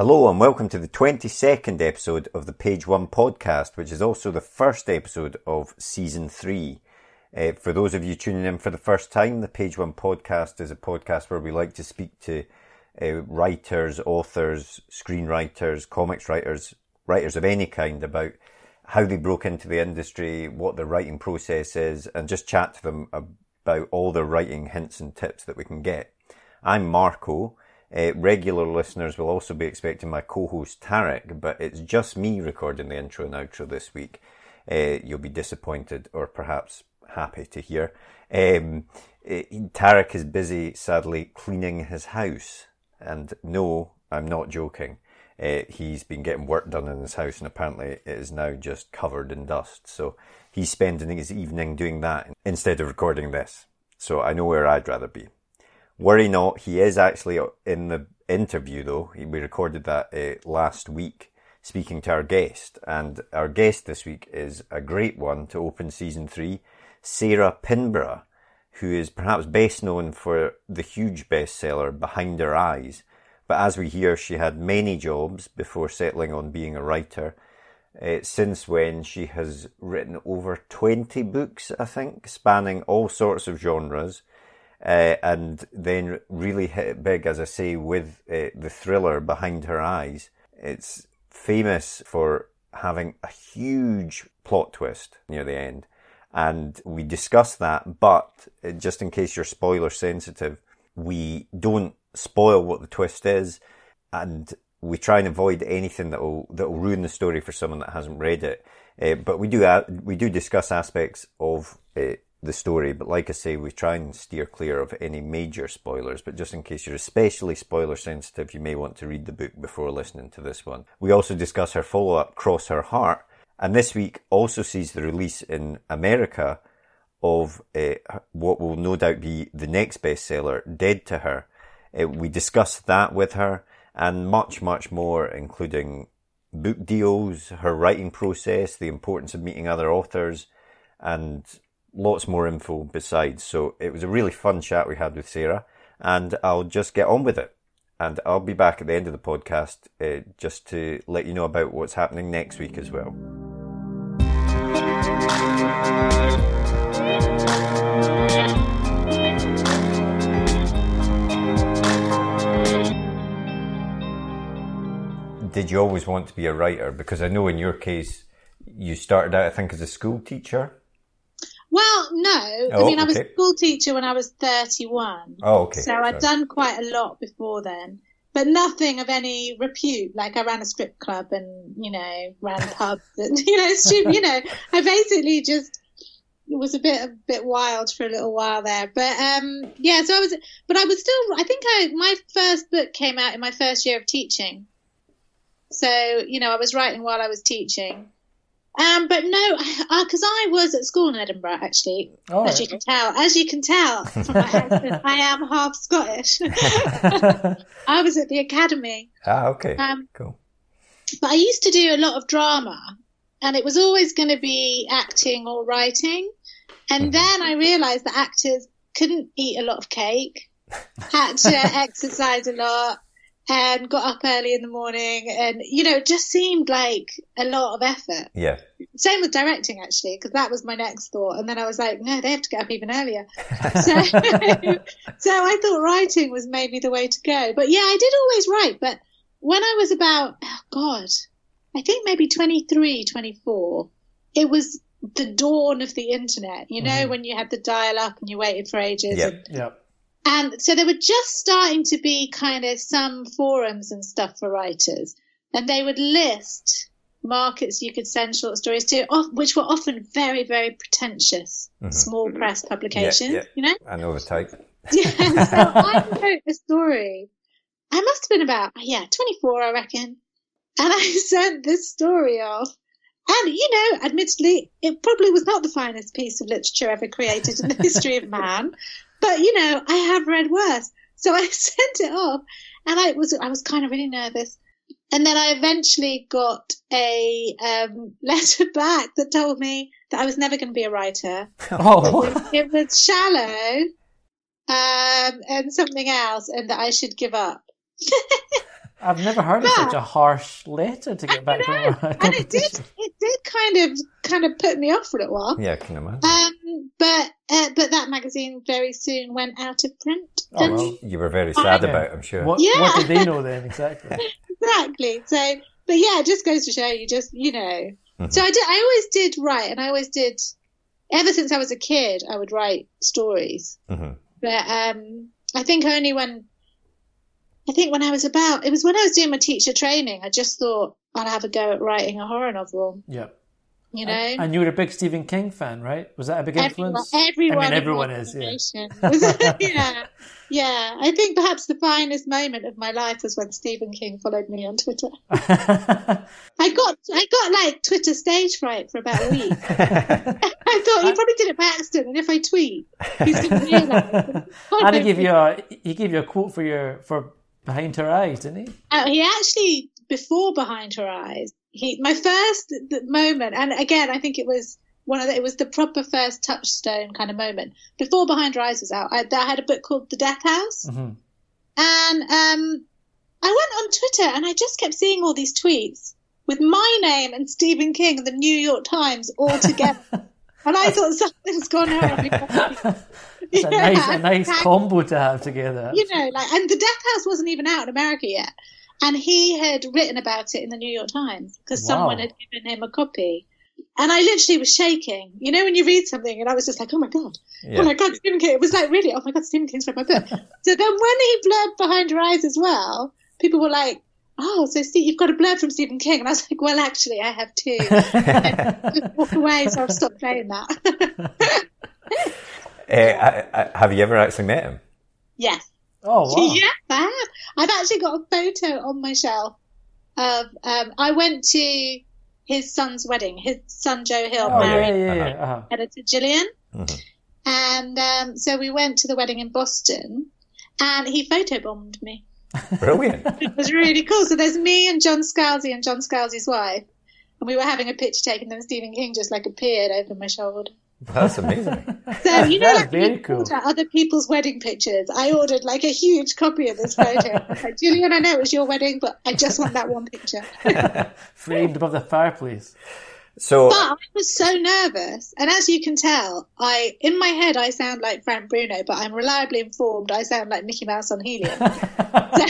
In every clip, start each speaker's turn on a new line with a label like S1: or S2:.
S1: Hello and welcome to the 22nd episode of the Page One podcast, which is also the first episode of season three. Uh, for those of you tuning in for the first time, the Page One podcast is a podcast where we like to speak to uh, writers, authors, screenwriters, comics writers, writers of any kind about how they broke into the industry, what their writing process is, and just chat to them about all their writing hints and tips that we can get. I'm Marco. Uh, regular listeners will also be expecting my co-host Tarek, but it's just me recording the intro and outro this week. Uh, you'll be disappointed or perhaps happy to hear. Um, Tarek is busy, sadly, cleaning his house. And no, I'm not joking. Uh, he's been getting work done in his house and apparently it is now just covered in dust. So he's spending his evening doing that instead of recording this. So I know where I'd rather be. Worry not, he is actually in the interview though. We recorded that uh, last week speaking to our guest. And our guest this week is a great one to open season three, Sarah Pinborough, who is perhaps best known for the huge bestseller Behind Her Eyes. But as we hear, she had many jobs before settling on being a writer. Uh, since when she has written over 20 books, I think, spanning all sorts of genres uh, and then really hit it big, as I say, with uh, the thriller behind her eyes. It's famous for having a huge plot twist near the end. And we discuss that, but just in case you're spoiler sensitive, we don't spoil what the twist is and we try and avoid anything that will, that will ruin the story for someone that hasn't read it. Uh, but we do, uh, we do discuss aspects of uh, the story. But like I say, we try and steer clear of any major spoilers. But just in case you're especially spoiler sensitive, you may want to read the book before listening to this one. We also discuss her follow up, Cross Her Heart. And this week also sees the release in America of uh, what will no doubt be the next bestseller, Dead to Her. Uh, we discussed that with her and much, much more, including book deals, her writing process, the importance of meeting other authors, and lots more info besides. So it was a really fun chat we had with Sarah, and I'll just get on with it. And I'll be back at the end of the podcast uh, just to let you know about what's happening next week as well. Did you always want to be a writer? Because I know in your case, you started out, I think, as a school teacher.
S2: Well, no. Oh, I mean, okay. I was a school teacher when I was 31.
S1: Oh, okay.
S2: So I'd done quite a lot before then, but nothing of any repute. Like I ran a strip club and, you know, ran pubs and, you know, stupid, you know, I basically just was a bit, a bit wild for a little while there. But, um, yeah, so I was, but I was still, I think I, my first book came out in my first year of teaching. So, you know, I was writing while I was teaching. Um, but no, because uh, I was at school in Edinburgh actually, oh, as you can tell. As you can tell from my accent, I am half Scottish. I was at the academy.
S1: Ah, okay, um, cool.
S2: But I used to do a lot of drama, and it was always going to be acting or writing. And mm-hmm. then I realised that actors couldn't eat a lot of cake, had to exercise a lot, and got up early in the morning and you know it just seemed like a lot of effort.
S1: Yeah.
S2: Same with directing actually because that was my next thought. And then i was like no they have to get up even earlier. So, so i thought writing was maybe the way to go. But yeah i did always write but when i was about oh god i think maybe 23 24 it was the dawn of the internet. You know mm. when you had the dial up and you waited for ages
S1: yep. And, yep
S2: and so there were just starting to be kind of some forums and stuff for writers. And they would list markets you could send short stories to, which were often very, very pretentious, mm-hmm. small press publications,
S1: yeah, yeah.
S2: you know?
S1: And know the type.
S2: yeah, so I wrote a story. I must have been about, yeah, 24, I reckon. And I sent this story off. And, you know, admittedly, it probably was not the finest piece of literature ever created in the history of man. But you know, I have read worse. So I sent it off and I was, I was kind of really nervous. and then I eventually got a um, letter back that told me that I was never going to be a writer.
S3: Oh,
S2: it was shallow um, and something else, and that I should give up.
S3: I've never heard of such a harsh letter to get back from a
S2: and it did it did kind of kind of put me off for a little while.
S1: Yeah, I can imagine.
S2: Um, but uh, but that magazine very soon went out of print.
S3: Oh,
S2: And-
S3: well.
S1: You were very sad
S3: Yeah.
S1: about it, I'm sure.
S3: What,
S2: Yeah.
S3: what did they know then exactly?
S2: exactly. So, but yeah, it just goes to show you, just you know. So I did. I always did write, and I always did. Ever since I was a kid, I would write stories.
S1: Mhm.
S2: But um, I think only when. I think when I was about, it was when I was doing my teacher training. I just thought I'd have a go at writing a horror novel.
S3: Yeah.
S2: You know,
S3: And you were a big Stephen King fan, right? Was that a big
S2: everyone,
S3: influence?
S2: everyone,
S3: I mean, everyone is, yeah.
S2: yeah, yeah. I think perhaps the finest moment of my life was when Stephen King followed me on Twitter. I got I got like Twitter stage fright for about a week. I thought he probably did it by accident, and if I tweet, he's going to realise.
S3: and he gave you a he gave you a quote for your for behind her eyes, didn't he?
S2: Uh, he actually before behind her eyes. He my first moment, and again, I think it was one of the, it was the proper first touchstone kind of moment. Before behind her eyes was out, I, I had a book called The Death House,
S3: hmm
S2: and um, I went on Twitter and I just kept seeing all these tweets with my name and Stephen King and the New York Times all together. And I thought something's gone wrong.
S3: It's a nice a nice combo to have together.
S2: you know, like, and the Death House wasn't even out in America yet, and he had written about it in the New York Times because
S3: Wow.
S2: someone had given him a copy, and I literally was shaking. You know, when you read something, and I was just like, "Oh my god, oh
S1: Yeah.
S2: oh my god, Stephen King!" It was like really, "Oh my god, Stephen King's read my book." so then, when he blurred behind her eyes as well, people were like. Oh, so Steve, you've got a blurb from Stephen King, and I was like, "Well, actually, I have two." Just walk away, so I've stopped playing that.
S1: Uh, I, I, have you ever actually met him?
S2: yes.
S3: oh wow.
S2: Yes, I have. I've actually got a photo on my shelf of. Um, I went to his son's wedding. His son Joe Hill
S3: Oh
S2: married
S3: yeah, yeah. Uh-huh.
S2: editor Gillian,
S1: Mhm.
S2: and um, so we went to the wedding in Boston, and he photobombed me.
S1: Brilliant.
S2: It was really cool. So there's me and John Scalzi and John Scalzi's wife, and we were having a picture taken. And then Stephen King just like appeared over my shoulder.
S1: That's amazing.
S2: So you know, like when
S3: very
S2: you
S3: cool.
S2: order other people's wedding pictures. I ordered like a huge copy of this photo. Like, Gillian, I know it was your wedding, but I just want that one picture.
S3: Framed above the fireplace.
S1: So,
S2: I was so nervous, and as you can tell, I in my head I sound like Frank Bruno, but I'm reliably informed I sound like Mickey Mouse on helium. So,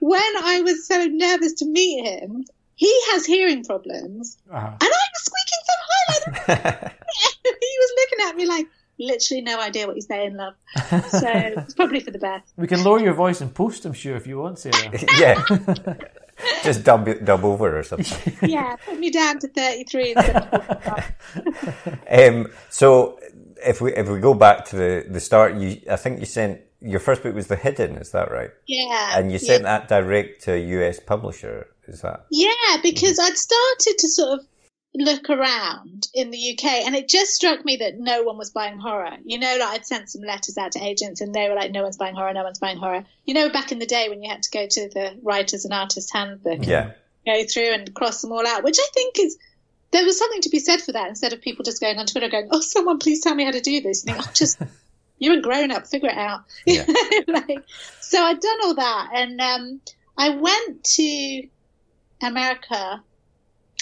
S2: when I was so nervous to meet him, he has hearing problems,
S3: Uh-huh.
S2: and I was squeaking so high. Like, he was looking at me like literally no idea what he's saying, love. So it's probably for the best.
S3: We can lower your voice and post, I'm sure, if you want, Sarah.
S1: yeah. Just dub, dub over or something.
S2: Yeah, put me down to 33 instead of 45.
S1: Um, so, if we if we go back to the, the start, you I think you sent your first book was The Hidden, is that right?
S2: Yeah.
S1: And you
S2: yeah.
S1: sent that direct to a US publisher, is that?
S2: Yeah, because I'd started to sort of look around in the UK and it just struck me that no one was buying horror. You know, like I'd sent some letters out to agents and they were like, no one's buying horror, no one's buying horror. You know, back in the day when you had to go to the writers and artists handbook and
S1: Yeah.
S2: go through and cross them all out, which I think is, there was something to be said for that instead of people just going on Twitter going, oh, someone please tell me how to do this. You think, oh, just, you're a grown up, figure it out.
S1: Yeah.
S2: like, so I'd done all that and um, I went to America.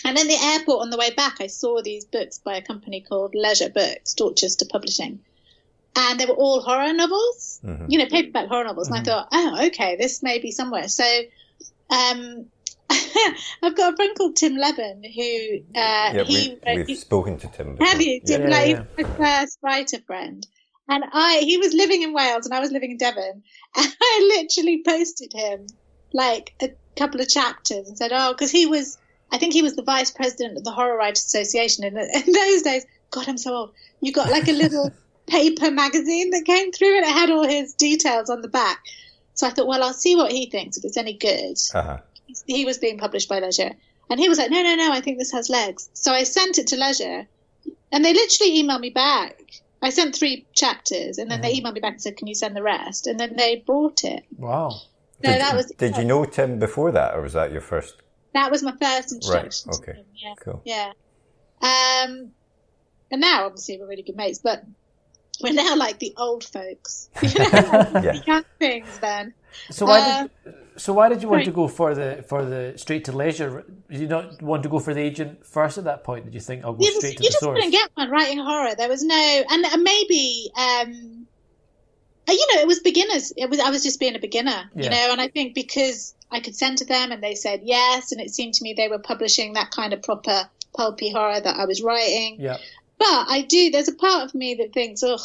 S2: And in the airport on the way back, I saw these books by a company called Leisure Books, Dorchester Publishing. And they were all horror novels,
S1: Mhm.
S2: you know, paperback horror novels. And I thought, oh, okay, this may be somewhere. So um, I've got a friend called Tim Lebbon who uh,
S1: Yeah,
S2: he,
S1: we,
S2: he
S1: we've spoken to Tim. Before.
S2: have you? Tim,
S3: Yeah,
S2: like,
S3: yeah.
S2: he's my first writer friend. And I, he was living in Wales and I was living in Devon. And I literally posted him like a couple of chapters and said, oh, because he was, I think he was the vice president of the Horror Writers Association. And in those days, God, I'm so old. You got like a little paper magazine that came through and it had all his details on the back. So I thought, well, I'll see what he thinks if it's any good
S1: Uh-huh.
S2: he was being published by Leisure. And he was like, no, no, no, I think this has legs. So I sent it to Leisure and they literally emailed me back. I sent three chapters and then they emailed me back and said, can you send the rest? And then they bought it.
S3: Wow.
S2: No,
S1: Did,
S2: that was
S1: did you know Tim before that, or was that your first?
S2: That was my first introduction. to
S1: okay.
S2: him, Yeah.
S1: Cool.
S2: Yeah. Um, and now obviously we're really good mates, but we're now like the old folks. You know,
S1: Yeah.
S2: the young things then.
S3: So why
S2: Uh,
S3: did so why did you want
S2: sorry.
S3: to go for the for the straight to leisure? Did you not want to go for the agent first at that point? Did you think I'll go
S2: You,
S3: straight
S2: just,
S3: to
S2: you
S3: the
S2: just
S3: source?
S2: couldn't get one writing horror. There was no, and, and maybe, um, you know, it was beginners. It was I was just being a beginner,
S3: Yeah.
S2: you know, and I think because I could send to them and they said yes, and it seemed to me they were publishing that kind of proper pulpy horror that I was writing.
S3: Yeah,
S2: But I do. There's a part of me that thinks, ugh,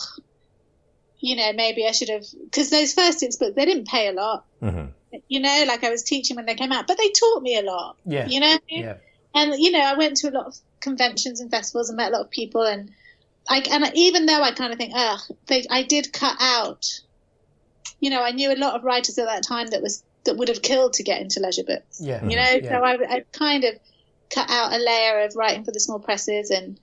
S2: you know, maybe I should have because those first six books they didn't pay a lot.
S1: hmm
S2: You know, like I was teaching when they came out, but they taught me a lot.
S3: yeah,
S2: You know,
S3: yeah.
S2: and you know, I went to a lot of conventions and festivals and met a lot of people, and I and even though I kind of think, ugh, they, I did cut out. You know, I knew a lot of writers at that time that was that would have killed to get into leisure books.
S3: Yeah,
S2: You know,
S3: yeah.
S2: so I, I kind of cut out a layer of writing for the small presses, and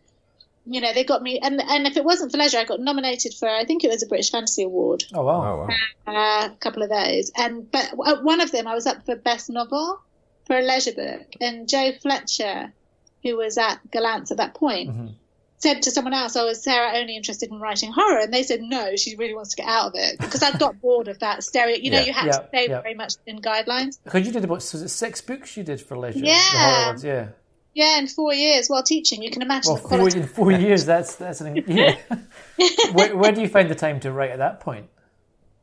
S2: you know, they got me. And and if it wasn't for leisure, I got nominated for I think it was a British Fantasy Award
S3: Oh wow.
S1: Oh wow.
S2: uh, a couple of those. And but one of them, I was up for best novel for a leisure book, and Jo Fletcher, who was at Gollancz at that point,
S3: Mhm.
S2: Said to someone else, "Oh, is Sarah only interested in writing horror?" And they said, "No, she really wants to get out of it because I've got bored of that stereo. You know,
S1: Yeah.
S2: you had
S3: Yeah,
S2: to stay
S3: yeah.
S2: very much in guidelines.
S3: Because you did about six books you did for leisure? The
S2: Yeah.
S3: horror ones, yeah.
S2: Yeah, in four years while teaching, you can imagine
S3: Well, four in four years. That's that's an yeah. where, where do you find the time to write at that point?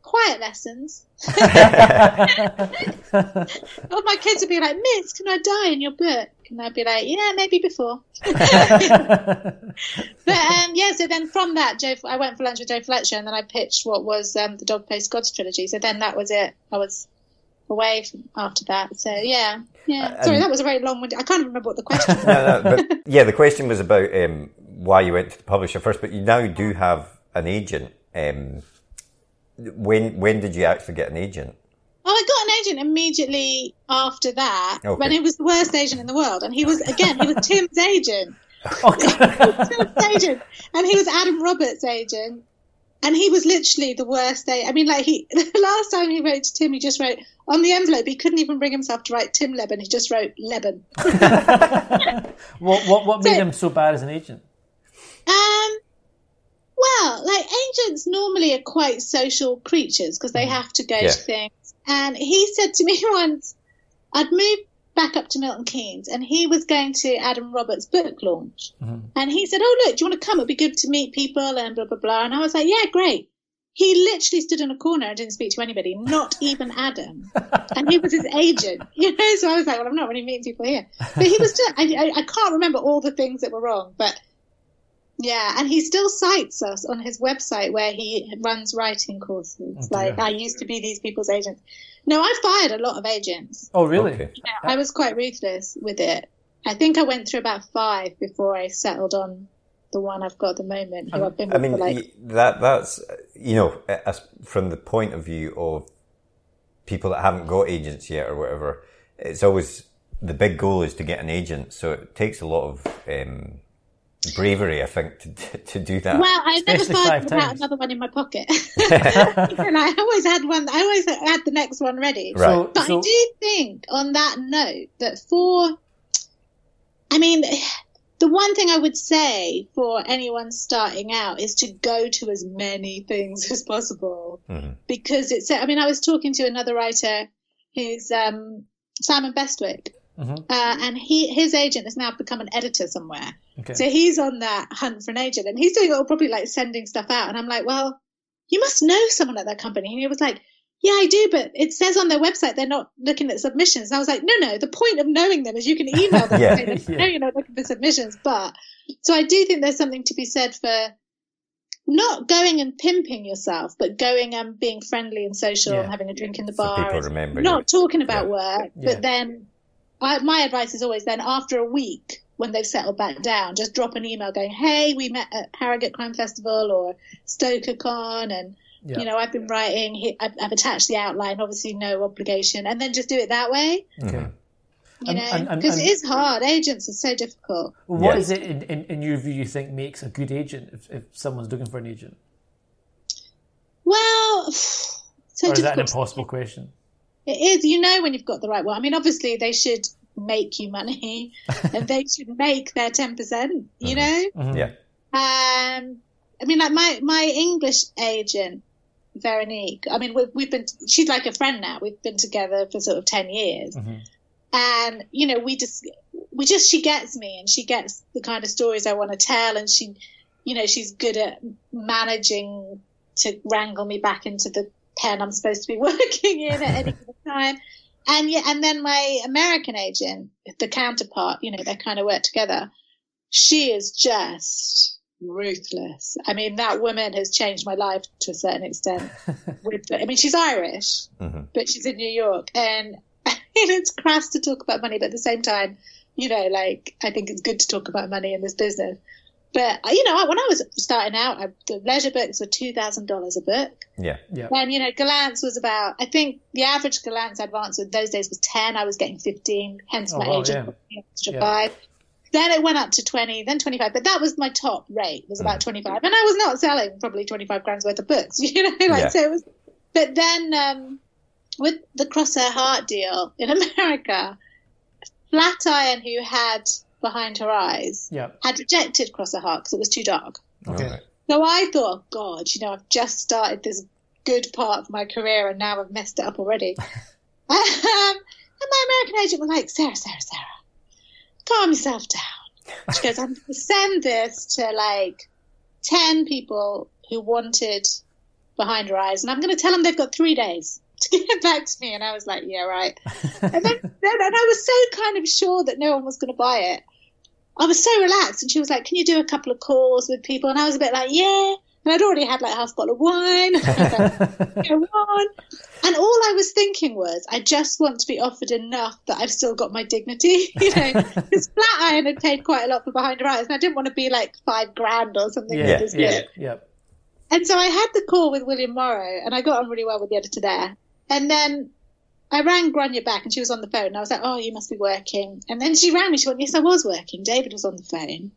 S2: Quiet lessons. All my kids would be like, "Miss, can I die in your book?" And I'd be like, "Yeah, maybe before." But um, yeah, so then from that, Jo, I went for lunch with Jo Fletcher, and then I pitched what was um, the Dog Face Gods trilogy. So then that was it. I was away from, after that. So yeah, yeah. Sorry,
S1: and-
S2: that was a very long one. I can't remember what the question was.
S1: No, no, but yeah, the question was about um, why you went to the publisher first, but you now do have an agent. Um, when when did you actually get an agent?
S2: Oh, I got an agent immediately after that
S1: Okay.
S2: when he was the worst agent in the world, and he was again he was Tim's agent.
S3: Oh,
S2: Tim's agent, and he was Adam Roberts' agent, and he was literally the worst. A- I mean, like he the last time he wrote to Tim, he just wrote on the envelope. He couldn't even bring himself to write Tim Lebbon. He just wrote Lebbon.
S3: what what what made
S2: So-
S3: him so bad as an agent?
S2: Um, well, like agents normally are quite social creatures because they have to go
S1: Yeah.
S2: to things. And he said to me once, I'd moved back up to Milton Keynes, and he was going to Adam Roberts' book launch. Mm-hmm. And he said, "Oh, look, do you want to come? It'd be good to meet people and blah blah blah." And I was like, "Yeah, great." He literally stood in a corner and didn't speak to anybody, not even Adam. and he was his agent, you know. So I was like, "Well, I'm not really meeting people here." But he was just, I, I, I can't remember all the things that were wrong, but yeah, and he still cites us on his website where he runs writing courses. like. I used to be these people's agents. No, I fired a lot of agents.
S3: Oh really?
S1: Okay.
S2: Yeah, I was quite ruthless with it. I think I went through about five before I settled on the one I've got at the moment, who I've been
S1: I mean,
S2: like.
S1: that that's you know, as from the point of view of people that haven't got agents yet or whatever, it's always the big goal is to get an agent. So it takes a lot of um, bravery, I think, to to do that.
S2: Well, I never
S3: Especially
S2: fired
S3: five
S2: without
S3: times.
S2: another one in my pocket. and I always had one. I always had the next one ready.
S1: Right.
S3: So,
S2: But
S3: so
S2: I do think, on that note, that for, I mean, the one thing I would say for anyone starting out is to go to as many things as possible
S1: Mhm.
S2: because it's. I mean, I was talking to another writer who's um, Simon Bestwick.
S3: Mhm.
S2: Uh, and he his agent has now become an editor somewhere.
S3: okay.
S2: So he's on that hunt for an agent, and he's doing it all probably like sending stuff out. And I'm like, well, you must know someone at that company. And he was like, yeah, I do, but it says on their website they're not looking at submissions. And I was like, no, no, the point of knowing them is you can email them.
S1: Yeah.
S2: and say,
S3: Yeah.
S2: You're not looking for submissions. But so I do think there's something to be said for not going and pimping yourself, but going and being friendly and social
S3: Yeah.
S2: and having a drink in the
S1: So
S2: bar.
S1: people remember
S2: not
S1: you.
S2: talking about
S1: Yeah.
S2: work, but then I, my advice is always then after a week when they've settled back down, just drop an email going, "Hey, we met at Harrogate Crime Festival or StokerCon, and
S3: Yeah.
S2: you know I've been writing. I've, I've attached the outline. Obviously, no obligation, and then just do it that way.
S3: Okay.
S2: You
S3: And-
S2: know,
S3: and- and-
S2: because it is hard. Agents are so difficult.
S3: Well, what
S1: Yeah.
S3: is it in, in, in your view you think makes a good agent if, if someone's looking for an agent?
S2: Well, so
S3: Or is that an impossible question?
S2: It is. You know when you've got the right one. I mean, obviously they should make you money, and they should make their ten percent. You know.
S3: Mhm.
S1: Yeah.
S2: Um, I mean, like my my English agent, Veronique. I mean, we've we've been. She's like a friend now. We've been together for sort of ten years,
S3: Mhm.
S2: and you know, we just we just she gets me, and she gets the kind of stories I want to tell, and she, you know, she's good at managing to wrangle me back into the pen I'm supposed to be working in at any given time. And yeah, and then my American agent, the counterpart, you know, they kind of work together. She is just ruthless. I mean, that woman has changed my life to a certain extent. With, I mean, she's Irish,
S1: Mhm.
S2: but she's in New York, and it's crass to talk about money, but at the same time, you know, like I think it's good to talk about money in this business. But you know, when I was starting out, I, the leisure books were two thousand dollars a book.
S1: Yeah.
S3: Yeah.
S2: And you know, Gollancz was about. I think the average Gollancz advance in those days was ten. I was getting fifteen. Hence
S3: Oh,
S2: my
S3: wow,
S2: agent
S3: yeah.
S2: got me extra
S3: Yeah.
S2: five. Then it went up to twenty, then twenty five. But that was my top rate was about twenty five, and I was not selling probably twenty five grand's worth of books. You know, like
S1: Yeah.
S2: so it was. But then um, with the Cross Her Heart deal in America, Flatiron, who had Behind Her Eyes,
S3: Yeah.
S2: had rejected Cross Her Heart because it was too dark.
S3: Okay.
S1: Alright.
S2: So I thought, oh, God, you know, I've just started this good part of my career and now I've messed it up already. um, and my American agent was like, Sarah, Sarah, Sarah, calm yourself down. She goes, I'm going to send this to like 10 people who wanted Behind Her Eyes and I'm going to tell them they've got three days to get back to me. And I was like, yeah, right. And then, then and I was so kind of sure that no one was going to buy it. I was so relaxed, and she was like, "Can you do a couple of calls with people?" And I was a bit like, "Yeah." And I'd already had like half a bottle of wine. Go on. And all I was thinking was, I just want to be offered enough that I've still got my dignity. You know, because Flatiron had paid quite a lot for Behind Her Eyes, and I didn't want to be like five grand or something.
S3: Yeah. Yeah. Yeah. Yeah.
S2: And so I had the call with William Morrow, and I got on really well with the editor there. And then I rang Grania back, and she was on the phone. And I was like, "Oh, you must be working." And then she rang me. She went, "Yes, I was working." David was on the phone.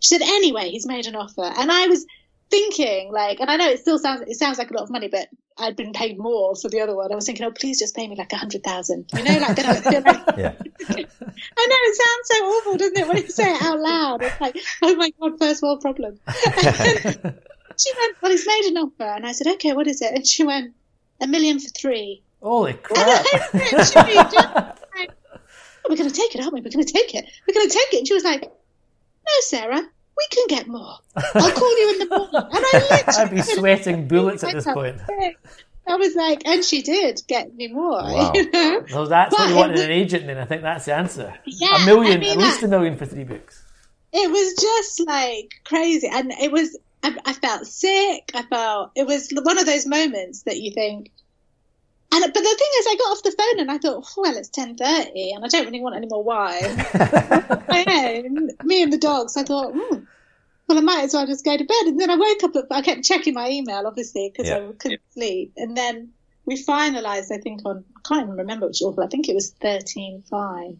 S2: She said, "Anyway, he's made an offer." And I was thinking, like, and I know it still sounds it sounds like a lot of money, but I'd been paid more for the other one. I was thinking, "Oh, please just pay me like a hundred thousand. You know, like, then I like
S1: Yeah.
S2: I know it sounds so awful, doesn't it, when you say it out loud? It's like, oh my god, first world problem. she went, well, he's made an offer, and I said, okay, what is it? And she went, a million for three.
S3: Holy
S2: And
S3: crap!
S2: I literally oh, we're going to take it, aren't we? We're going to take it. We're going to take it. And she was like, no, Sarah, we can get more. I'll call you in the morning. And I literally
S3: I'd be sweating bullets at this point.
S2: I was like, and she did get me more.
S1: Wow.
S2: You know?
S3: So that's what you wanted
S2: was-
S3: an agent then. I think that's the answer.
S2: Yeah,
S3: a million,
S2: I mean,
S3: at least
S2: that-
S3: a million for three books.
S2: it was just like crazy and it was I, I felt sick i felt it was one of those moments that you think and but the thing is i got off the phone and i thought well it's 10.30 and i don't really want any more wine I know, me and the dogs i thought hmm, well i might as well just go to bed and then i woke up at, i kept checking my email obviously because
S1: Yeah.
S2: i couldn't sleep and then we finalized i think on i can't even remember which awful i think it was 13.5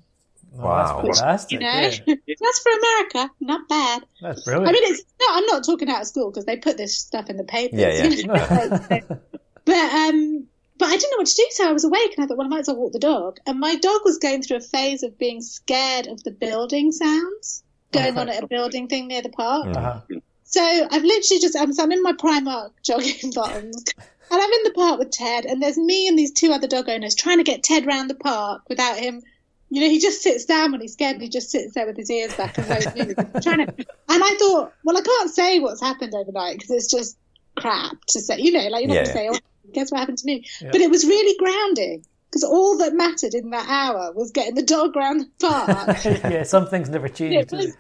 S3: Oh,
S1: Wow.
S3: That's fantastic.
S2: you know
S3: yeah.
S2: that's for america not bad
S3: That's brilliant.
S2: I mean, it's no, I'm not talking out of school because they put this stuff in the papers.
S1: Yeah, yeah.
S2: you know, but um, but I didn't know what to do, so I was awake and I thought, well, I might as well walk the dog. And my dog was going through a phase of being scared of the building sounds going on at a building thing near the park.
S3: uh-huh.
S2: So I've literally just I'm, so I'm in my Primark jogging bottoms. And I'm in the park with Ted, and there's me and these two other dog owners trying to get Ted round the park without him. You know, he just sits down when he's scared, and he just sits there with his ears back and won't trying to, and I thought, well, I can't say what's happened overnight because it's just crap to say. You know, like you're not
S1: Yeah,
S2: going to say, oh, guess what happened to me?
S3: Yeah.
S2: But it was really grounding because all that mattered in that hour was getting the dog round the park.
S3: yeah, some things never change.
S2: It was,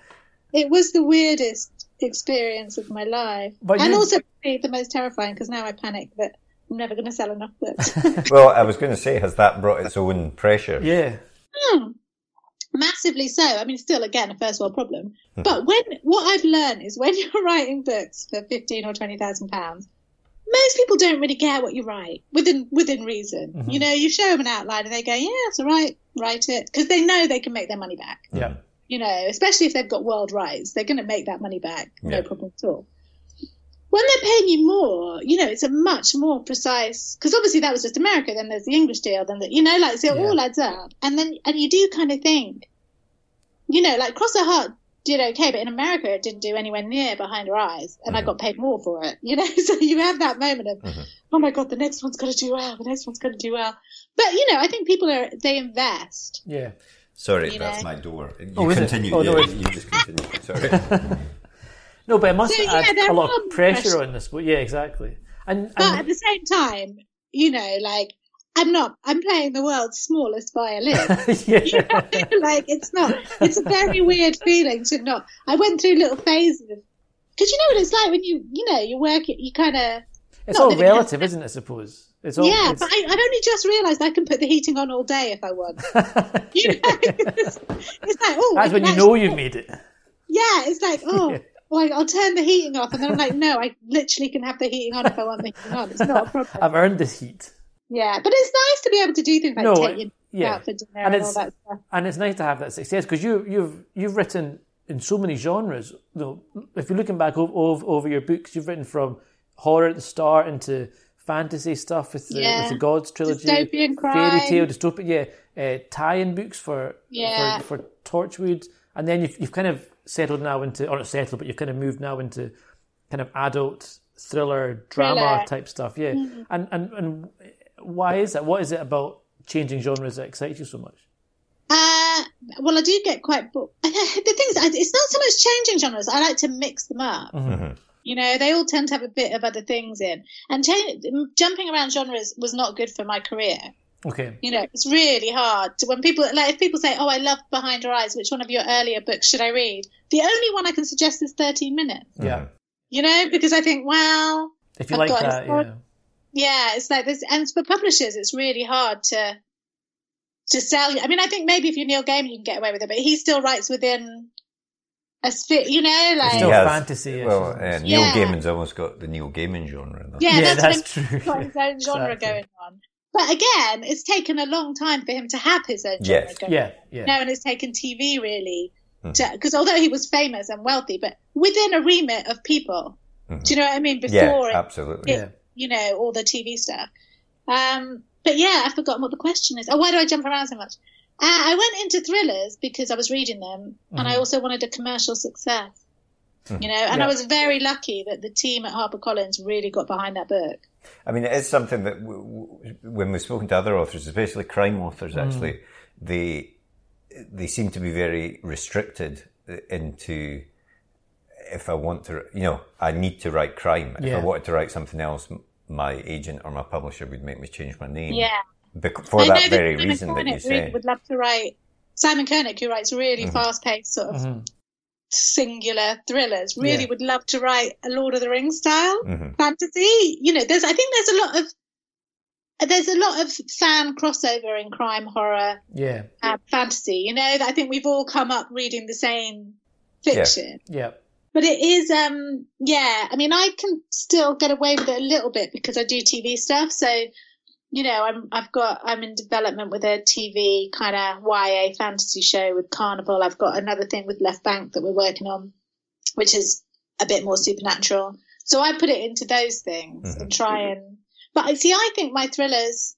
S2: it was the weirdest experience of my life,
S3: But
S2: and
S3: you-
S2: also the most terrifying because now I panic that I'm never going to sell enough books.
S1: Well, I was going to say, has that brought its own pressure?
S3: Yeah.
S2: Hmm. Massively so. I mean, still, again, a first world problem. Hmm. But when what I've learned is when you're writing books for fifteen or twenty thousand pounds, most people don't really care what you write within within reason. Mm-hmm. You know, you show them an outline and they go, "Yeah, it's all right, write it," because they know they can make their money back.
S3: Yeah. Mm-hmm.
S2: you know, especially if they've got world rights, they're going to make that money back, no problem at all. When they're paying you more, you know, it's a much more precise because obviously that was just America. Then there's the English deal. Then the, you know, like so it
S3: Yeah.
S2: all adds up. And then and you do kind of think, you know, like Cross Her Heart did okay, but in America it didn't do anywhere near Behind Her Eyes, and I mm. got paid more for it. You know, so you have that moment of, mm-hmm. oh my god, the next one's going to do well. The next one's going to do well. But you know, I think people are they invest.
S3: Yeah.
S1: Sorry,
S2: You
S1: that's
S2: know.
S1: my door. You
S3: Oh, is it?
S1: continue.
S3: Oh, no,
S1: yeah,
S3: it's-
S1: you just continue. Sorry.
S3: No, but it must
S2: So,
S3: add
S2: there
S3: a lot of pressure
S2: pressure.
S3: on this. But yeah, exactly. And,
S2: But at the same time, you know, like I'm not. I'm playing the world's smallest violin.
S3: yeah.
S2: like it's not. It's a very weird feeling to not. I went through little phases because you know what it's like when you you know you work it. You kind of
S3: it's all relative, isn't it? I suppose. It's all.
S2: yeah.
S3: it's-
S2: But I, I've only just realised I can put the heating on all day if I want. You know, it's, it's like oh,
S3: That's when you know you've made it.
S2: Yeah, it's like oh.
S3: Yeah.
S2: Well, I'll turn the heating off, and then I'm like, no, I literally can have the heating on if I want the heating on. It's not a problem.
S3: I've earned this heat.
S2: Yeah, but it's nice to be able to do things like
S3: No,
S2: take your
S3: yeah.
S2: out for dinner
S3: And
S2: and, all that stuff.
S3: and it's nice to have that success because you you've you've written in so many genres. You know, if you're looking back over, over, over your books, you've written from horror at the start into fantasy stuff with the,
S2: Yeah.
S3: with the Gods trilogy,
S2: Dystopian crime.
S3: fairy tale, dystopian, yeah, uh, tie-in books for
S2: Yeah.
S3: for, for Torchwood, and then you've you've kind of settled now into or not settled, but you've kind of moved now into kind of adult thriller drama
S2: Thriller.
S3: type stuff, yeah.
S2: Mm-hmm.
S3: And and and why is that? What is it about changing genres that excites you so much?
S2: Uh, well, I do get quite bored. The thing is, it's not so much changing genres. I like to mix them up.
S3: Mm-hmm.
S2: You know, they all tend to have a bit of other things in. And cha- jumping around genres was not good for my career.
S3: Okay.
S2: You know, it's really hard to, when people, like, if people say, oh, I love Behind Her Eyes, which one of your earlier books should I read? The only one I can suggest is 13 Minutes.
S3: Yeah.
S2: You know, because I think, well,
S3: If you
S2: I've
S3: like
S2: got
S3: that, yeah.
S2: yeah, it's like this, and for publishers, it's really hard to to sell. I mean, I think maybe if you're Neil Gaiman, you can get away with it, but he still writes within a sphere, you know, like
S3: still-
S1: He
S3: fantasy-ish,
S1: Well,
S3: isn't
S1: uh. Neil
S2: Yeah.
S1: Gaiman's almost got the Neil Gaiman genre. Though.
S2: yeah,
S3: Yeah,
S2: that's,
S3: that's
S2: what I mean.
S3: true.
S2: Got his own genre
S3: Exactly.
S2: going on. But again, it's taken a long time for him to have his own
S1: Yes.
S2: going.
S3: Yeah, yeah.
S2: No, and it's taken TV really,
S1: Hmm.
S2: because although he was famous and wealthy, but within a remit of people. Do you know what I mean?
S1: Mm-hmm. Yeah,
S2: Before it
S1: absolutely.
S3: Yeah.
S2: you know, all the TV stuff. Um, but yeah, I've forgotten what the question is. Oh, why do I jump around so much? Uh, I went into thrillers because I was reading them, and I also wanted a commercial success. You know, and
S3: Yeah.
S2: I was very lucky that the team at HarperCollins really got behind that book.
S1: I mean, it is something that w- w- when we've spoken to other authors, especially crime authors, actually, they they seem to be very restricted into if I want to, you know, I need to write crime. If
S3: Yeah.
S1: I wanted to write something else, my agent or my publisher would make me change my name.
S2: Yeah,
S1: Bec- for
S2: I know
S1: that very
S2: Simon
S1: reason that you
S2: Koenig
S1: say.
S2: really would love to write. Simon Kernick, who writes really
S1: Mm-hmm.
S2: fast-paced sort of
S3: Mhm.
S2: Singular thrillers, really
S3: Yeah.
S2: would love to write a Lord of the Rings style
S1: Mhm.
S2: fantasy. You know, there's I think there's a lot of there's a lot of fan crossover in crime horror
S3: Yeah.
S2: uh, fantasy. You know, I think we've all come up reading the same fiction.
S3: Yeah.
S2: But it is, um, yeah. I mean, I can still get away with it a little bit because I do TV stuff. So, you know, I'm, I've got, I'm in development with a TV kind of YA fantasy show with Carnival. I've got another thing with Left Bank that we're working on, which is a bit more supernatural. So I put it into those things and mm-hmm. try and, but I see, I think my thrillers,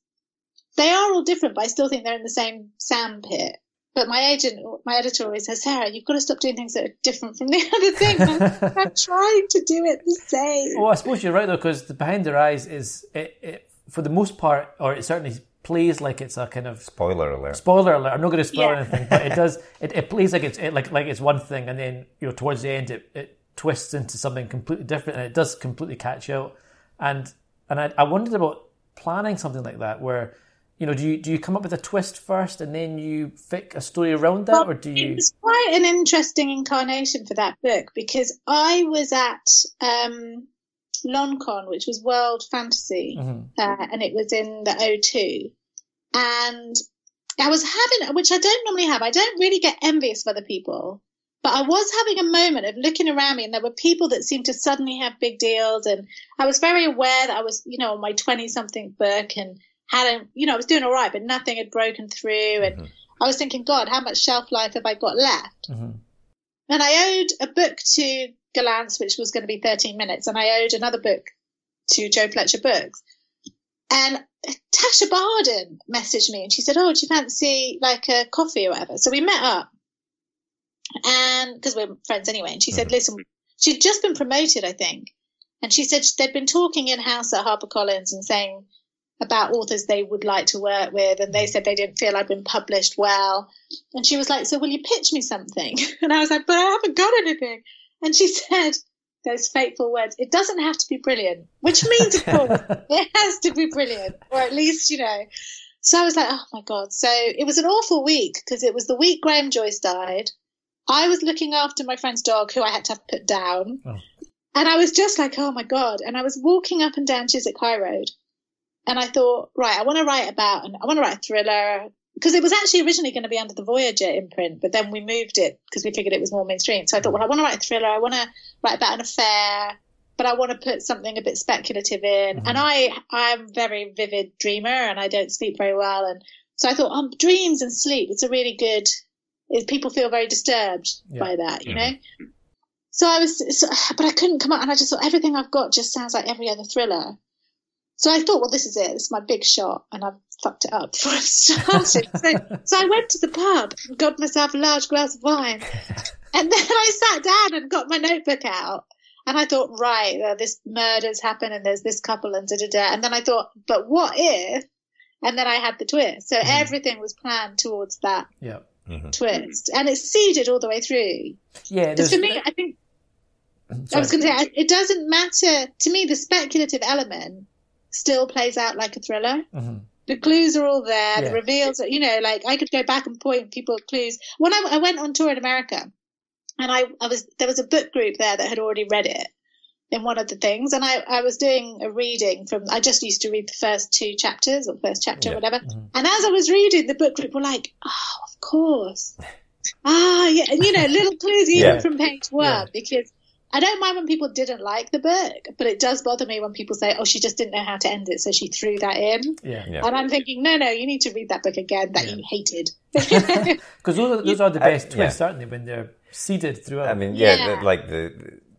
S2: they are all different, but I still think they're in the same sandpit. But my agent, my editor always says, Sarah, you've got to stop doing things that are different from the other thing. I'm, I'm trying to do it the same.
S3: Well, I suppose you're right though, because the Behind Their Eyes is, it, it, for the most part, or it certainly plays like it's a kind of
S1: Spoiler alert.
S3: spoiler alert. I'm not going to spoil
S2: Yeah.
S3: anything, but it does. It, it plays like it's it, like like it's one thing, and then you know towards the end it, it twists into something completely different, and it does completely catch you out. And and I, I wondered about planning something like that, where you know do you do you come up with a twist first, and then you fic a story around that, or do
S2: It
S3: you?
S2: was quite an interesting incarnation for that book because I was at um, LonCon, which was World Fantasy,
S3: Mhm.
S2: uh, and it was in the O2. And I was having, which I don't normally have, I don't really get envious of other people, but I was having a moment of looking around me and there were people that seemed to suddenly have big deals. And I was very aware that I was, you know, on my 20 something book and hadn't, you know, I was doing all right, but nothing had broken through. And I was thinking, God, how much shelf life have I got left?
S3: Mhm.
S2: And I owed a book to Gollancz, which was going to be 13 minutes, and I owed another book to Jo Fletcher Books. And Tasha Bardon messaged me and she said, Oh, do you fancy like a coffee or whatever? So we met up and because we're friends anyway. And she said, mm-hmm. Listen, she'd just been promoted, I think. And she said they'd been talking in house at HarperCollins and saying about authors they would like to work with. And they mm-hmm. said they didn't feel I'd been published well. And she was like, So will you pitch me something? And I was like, But I haven't got anything. And she said, those fateful words. It doesn't have to be brilliant, which means, of course, it has to be brilliant, or at least, you know. So I was like, oh my God. So it was an awful week because it was the week Graham Joyce died. I was looking after my friend's dog who I had to have put down.
S3: Oh.
S2: And I was just like, oh my God. And I was walking up and down Chiswick High Road. And I thought, right, I want to write about, and I want to write a thriller because it was actually originally going to be under the Voyager imprint, but then we moved it because we figured it was more mainstream. So I thought, well, I want to write a thriller. I want to write about an affair, but I want to put something a bit speculative in.
S3: Mm-hmm.
S2: And I, I'm a very vivid dreamer and I don't sleep very well. And so I thought, um, dreams and sleep, it's a really good, it, people feel very disturbed
S3: Yeah.
S2: by that, you know? So I was, so, but I couldn't come out and I just thought everything I've got just sounds like every other thriller. So I thought, well, this is it. This is my big shot, and I've fucked it up before I've started. so, so I went to the pub and got myself a large glass of wine, and then I sat down and got my notebook out, and I thought, right, uh, this murder's happened, and there's this couple, and da da da. And then I thought, but what if? And then I had the twist. So everything was planned towards that
S3: Yeah.
S2: twist, and it's seeded all the way through.
S3: Yeah.
S2: Because for me, I think I was going to say, it doesn't matter to me. The speculative element still plays out like a thriller.
S3: Mhm.
S2: The clues are all there.
S3: Yeah.
S2: The reveals, are, you know, like I could go back and point people at clues. When I, I went on tour in America, and I, I was there was a book group there that had already read it in one of the things, and I, I was doing a reading from. I just used to read the first two chapters or first chapter,
S1: Yeah.
S2: or whatever. And as I was reading, the book group were like, "Oh, of course." Ah, yeah, and you know, little clues even
S1: Yeah.
S2: from page one because I don't mind when people didn't like the book, but it does bother me when people say, "Oh, she just didn't know how to end it, so she threw that in."
S3: Yeah.
S1: Yeah.
S2: And I'm thinking, no, no, you need to read that book again that
S3: Yeah.
S2: you hated.
S3: Because those, are- those are the best
S1: Uh, yeah.
S3: twists, aren't they? When they're seeded throughout.
S1: I mean, yeah,
S2: Yeah.
S1: the- like the,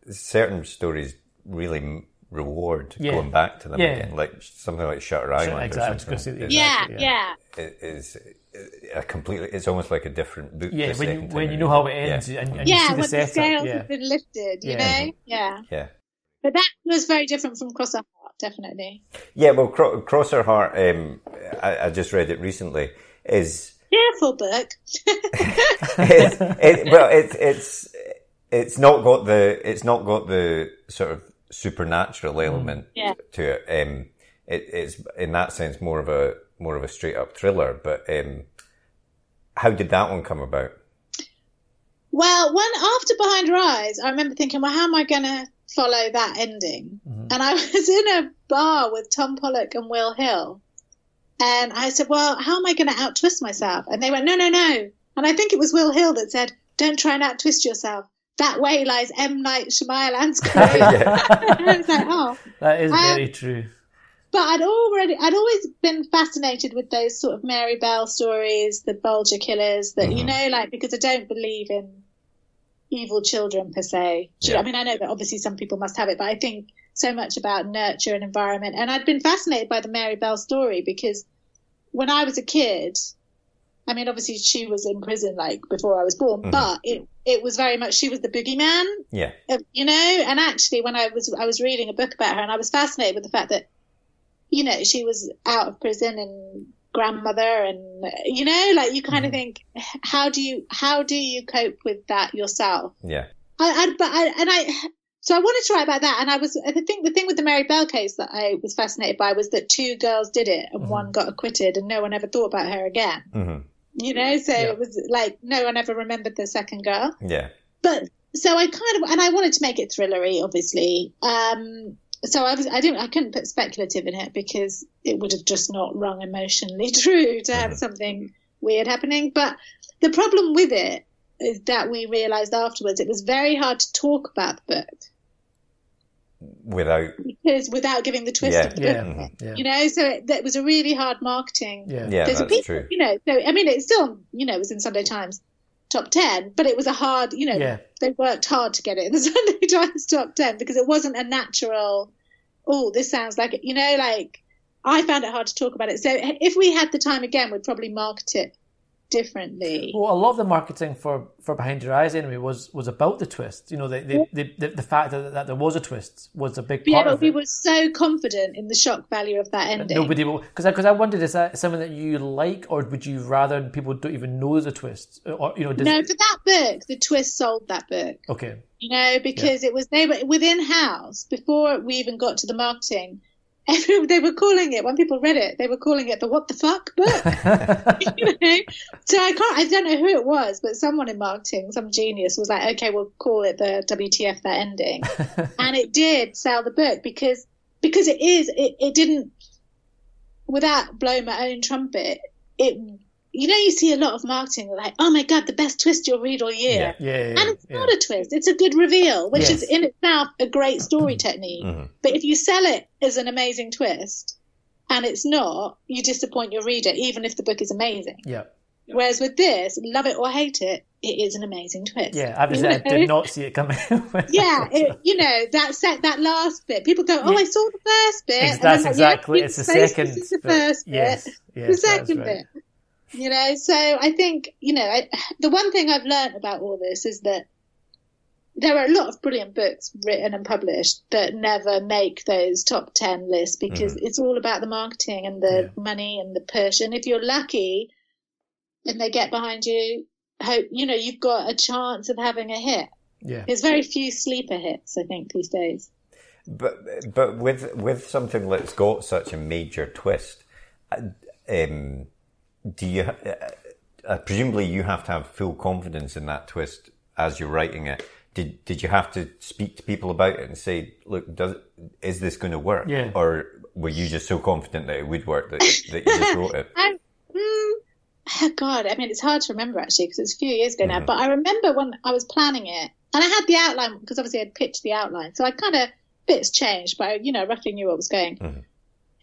S1: the certain stories really reward
S3: Yeah.
S1: going back to them
S3: Yeah.
S1: again, like something like Shutter Island
S3: exactly,
S1: or something.
S3: say
S2: yeah, yeah,
S1: it is a completely. It's almost like a different book.
S3: yeah, when you when you know how it
S1: Yeah.
S3: ends and, and you
S2: yeah.
S3: see the
S2: When the scales
S3: yeah,
S2: have been lifted, you
S3: Yeah.
S2: know, yeah.
S1: Yeah.
S2: But that was very different from Cross Her Heart, definitely.
S1: Yeah, well, Cro- Cross Her Heart, um, I, I just read it recently, is
S2: Careful book.
S1: it's, it, well, it's it's it's not got the it's not got the sort of supernatural element
S2: Yeah.
S1: to it. Um, it. It's in that sense more of a more of a straight up thriller. But um, how did that one come about?
S2: Well, when after Behind Her Eyes, I remember thinking, well, how am I going to follow that ending? And I was in a bar with Tom Pollock and Will Hill. And I said, well, how am I going to outwist myself? And they went, no, no, no. And I think it was Will Hill that said, don't try and outwist yourself. That way lies M. Night Shyamalan's career. I was like, oh.
S3: that is
S2: Um,
S3: very true.
S2: But I'd already, I'd always been fascinated with those sort of Mary Bell stories, the Bulger killers, that, you mm-hmm. know, like, because I don't believe in evil children per se.
S1: Yeah.
S2: I mean, I know that obviously some people must have it, but I think so much about nurture and environment. And I'd been fascinated by the Mary Bell story because when I was a kid, I mean, obviously she was in prison like before I was born, mm-hmm. but it, it was very much, she was the boogeyman
S1: Yeah,
S2: you know and actually when i was i was reading a book about her and i was fascinated with the fact that you know she was out of prison and grandmother and you know like you kind of think how do you how do you cope with that yourself
S1: yeah,
S2: I, I but I and i so I wanted to write about that, and I was. I think the thing with the Mary Bell case that I was fascinated by was that two girls did it, and one got acquitted, and no one ever thought about her again.
S1: hmm
S2: You know, so
S3: Yeah.
S2: it was like no one ever remembered the second girl
S1: yeah,
S2: but so I kind of and I wanted to make it thrillery, obviously. Um, so I was I didn't I couldn't put speculative in it because it would have just not rung emotionally true to have mm-hmm. something weird happening. But the problem with it is that we realised afterwards it was very hard to talk about the book
S1: without
S2: because without giving the twist
S1: Yeah.
S2: of the
S3: Yeah,
S2: book.
S3: yeah,
S2: You know, so it, that was a really hard marketing
S3: yeah.
S1: yeah, that's
S2: people,
S1: true.
S2: you know, so I mean, it's still, you know, it was in Sunday Times. Top 10, but it was a hard, you know,
S3: Yeah.
S2: they worked hard to get it in the Sunday Times top 10 because it wasn't a natural, oh, this sounds like it, you know, like I found it hard to talk about it. So if we had the time again, we'd probably market it differently.
S3: Well, a lot of the marketing for, for Behind Your Eyes anyway was, was about the twist. You know, the the, the, the, the fact that, that there was a twist was a big
S2: yeah,
S3: part
S2: but
S3: of
S2: we were so confident in the shock value of that ending.
S3: Nobody because because I, wondered is that something that you like or would you rather people don't even know there's a twist or you know does,
S2: no, for that book, the twist sold that book.
S3: okay
S2: you know, because it was they were within house before we even got to the marketing. Every, they were calling it when people read it. They were calling it the "What the fuck" book. you know? So I can't. I don't know who it was, but someone in marketing, some genius, was like, "Okay, we'll call it the WTF that ending," and it did sell the book because because it is. It, it didn't without blowing my own trumpet. It you know you see a lot of marketing like, "Oh my god, the best twist you'll read all year."
S3: yeah yeah, yeah,
S2: And it's
S3: yeah.
S2: not a twist, it's a good reveal, which
S3: Yes.
S2: is in itself a great story mm-hmm. technique. Mm-hmm. But if you sell it as an amazing twist and it's not, you disappoint your reader, even if the book is amazing.
S3: yeah
S2: Whereas with this, love it or hate it, it is an amazing twist.
S3: yeah
S2: You
S3: I did not see it coming
S2: Yeah, it, you know that set that last bit. People go, "Oh, I saw the first bit."
S3: That's
S2: like,
S3: exactly
S2: yeah,
S3: it's the second
S2: is the
S3: bit.
S2: first bit
S3: yes
S2: the
S3: that's
S2: second
S3: right.
S2: You know, so I think you know I, the one thing I've learned about all this is that there are a lot of brilliant books written and published that never make those top ten lists because it's all about the marketing and the money and the push. And if you're lucky and they get behind you, hope you know you've got a chance of having a hit.
S3: yeah
S2: There's very few sleeper hits, I think, these days.
S1: But but with with something that's got such a major twist, uh, um, do you? Uh, uh, presumably, you have to have full confidence in that twist as you're writing it. Did did you have to speak to people about it and say, "Look, does is this going to work?"
S3: Yeah.
S1: Or were you just so confident that it would work that, that you just wrote it?
S2: I, mm, oh God, I mean, it's hard to remember actually because it's a few years ago now. But I remember when I was planning it, and I had the outline because obviously I'd pitched the outline, so I kind of bits changed, but I, you know, roughly knew what was going.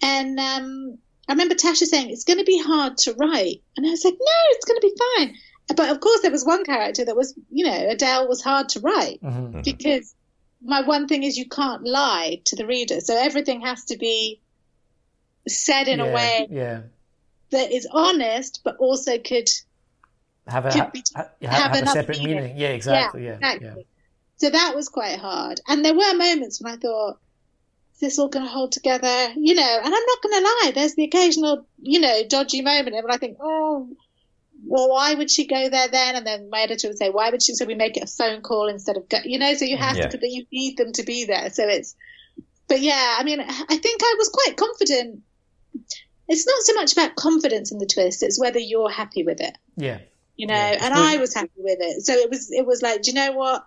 S2: And um, I remember Tasha saying it's going to be hard to write, and I was like, no, it's going to be fine. But of course, there was one character that was, you know, Adele was hard to write mm-hmm. Mm-hmm. because my one thing is you can't lie to the reader, so everything has to be said in
S3: yeah,
S2: a way
S3: yeah
S2: that is honest, but also could
S3: have a
S2: could be-
S3: ha-
S2: have
S3: have, a separate
S2: meaning.
S3: meaning yeah exactly yeah yeah,
S2: exactly. So that was quite hard. And there were moments when I thought, is this all going to hold together? You know, and I'm not going to lie, there's the occasional, you know, dodgy moment when I think, oh, well, why would she go there then? And then my editor would say, why would she? So we make it a phone call instead of, go, you know, so you have
S1: Yeah.
S2: to, but you need them to be there. So it's, but yeah, I mean, I think I was quite confident. It's not so much about confidence in the twist, it's whether you're happy with it
S3: yeah.
S2: you know,
S3: Yeah.
S2: and I was happy with it. So it was, it was like, do you know what?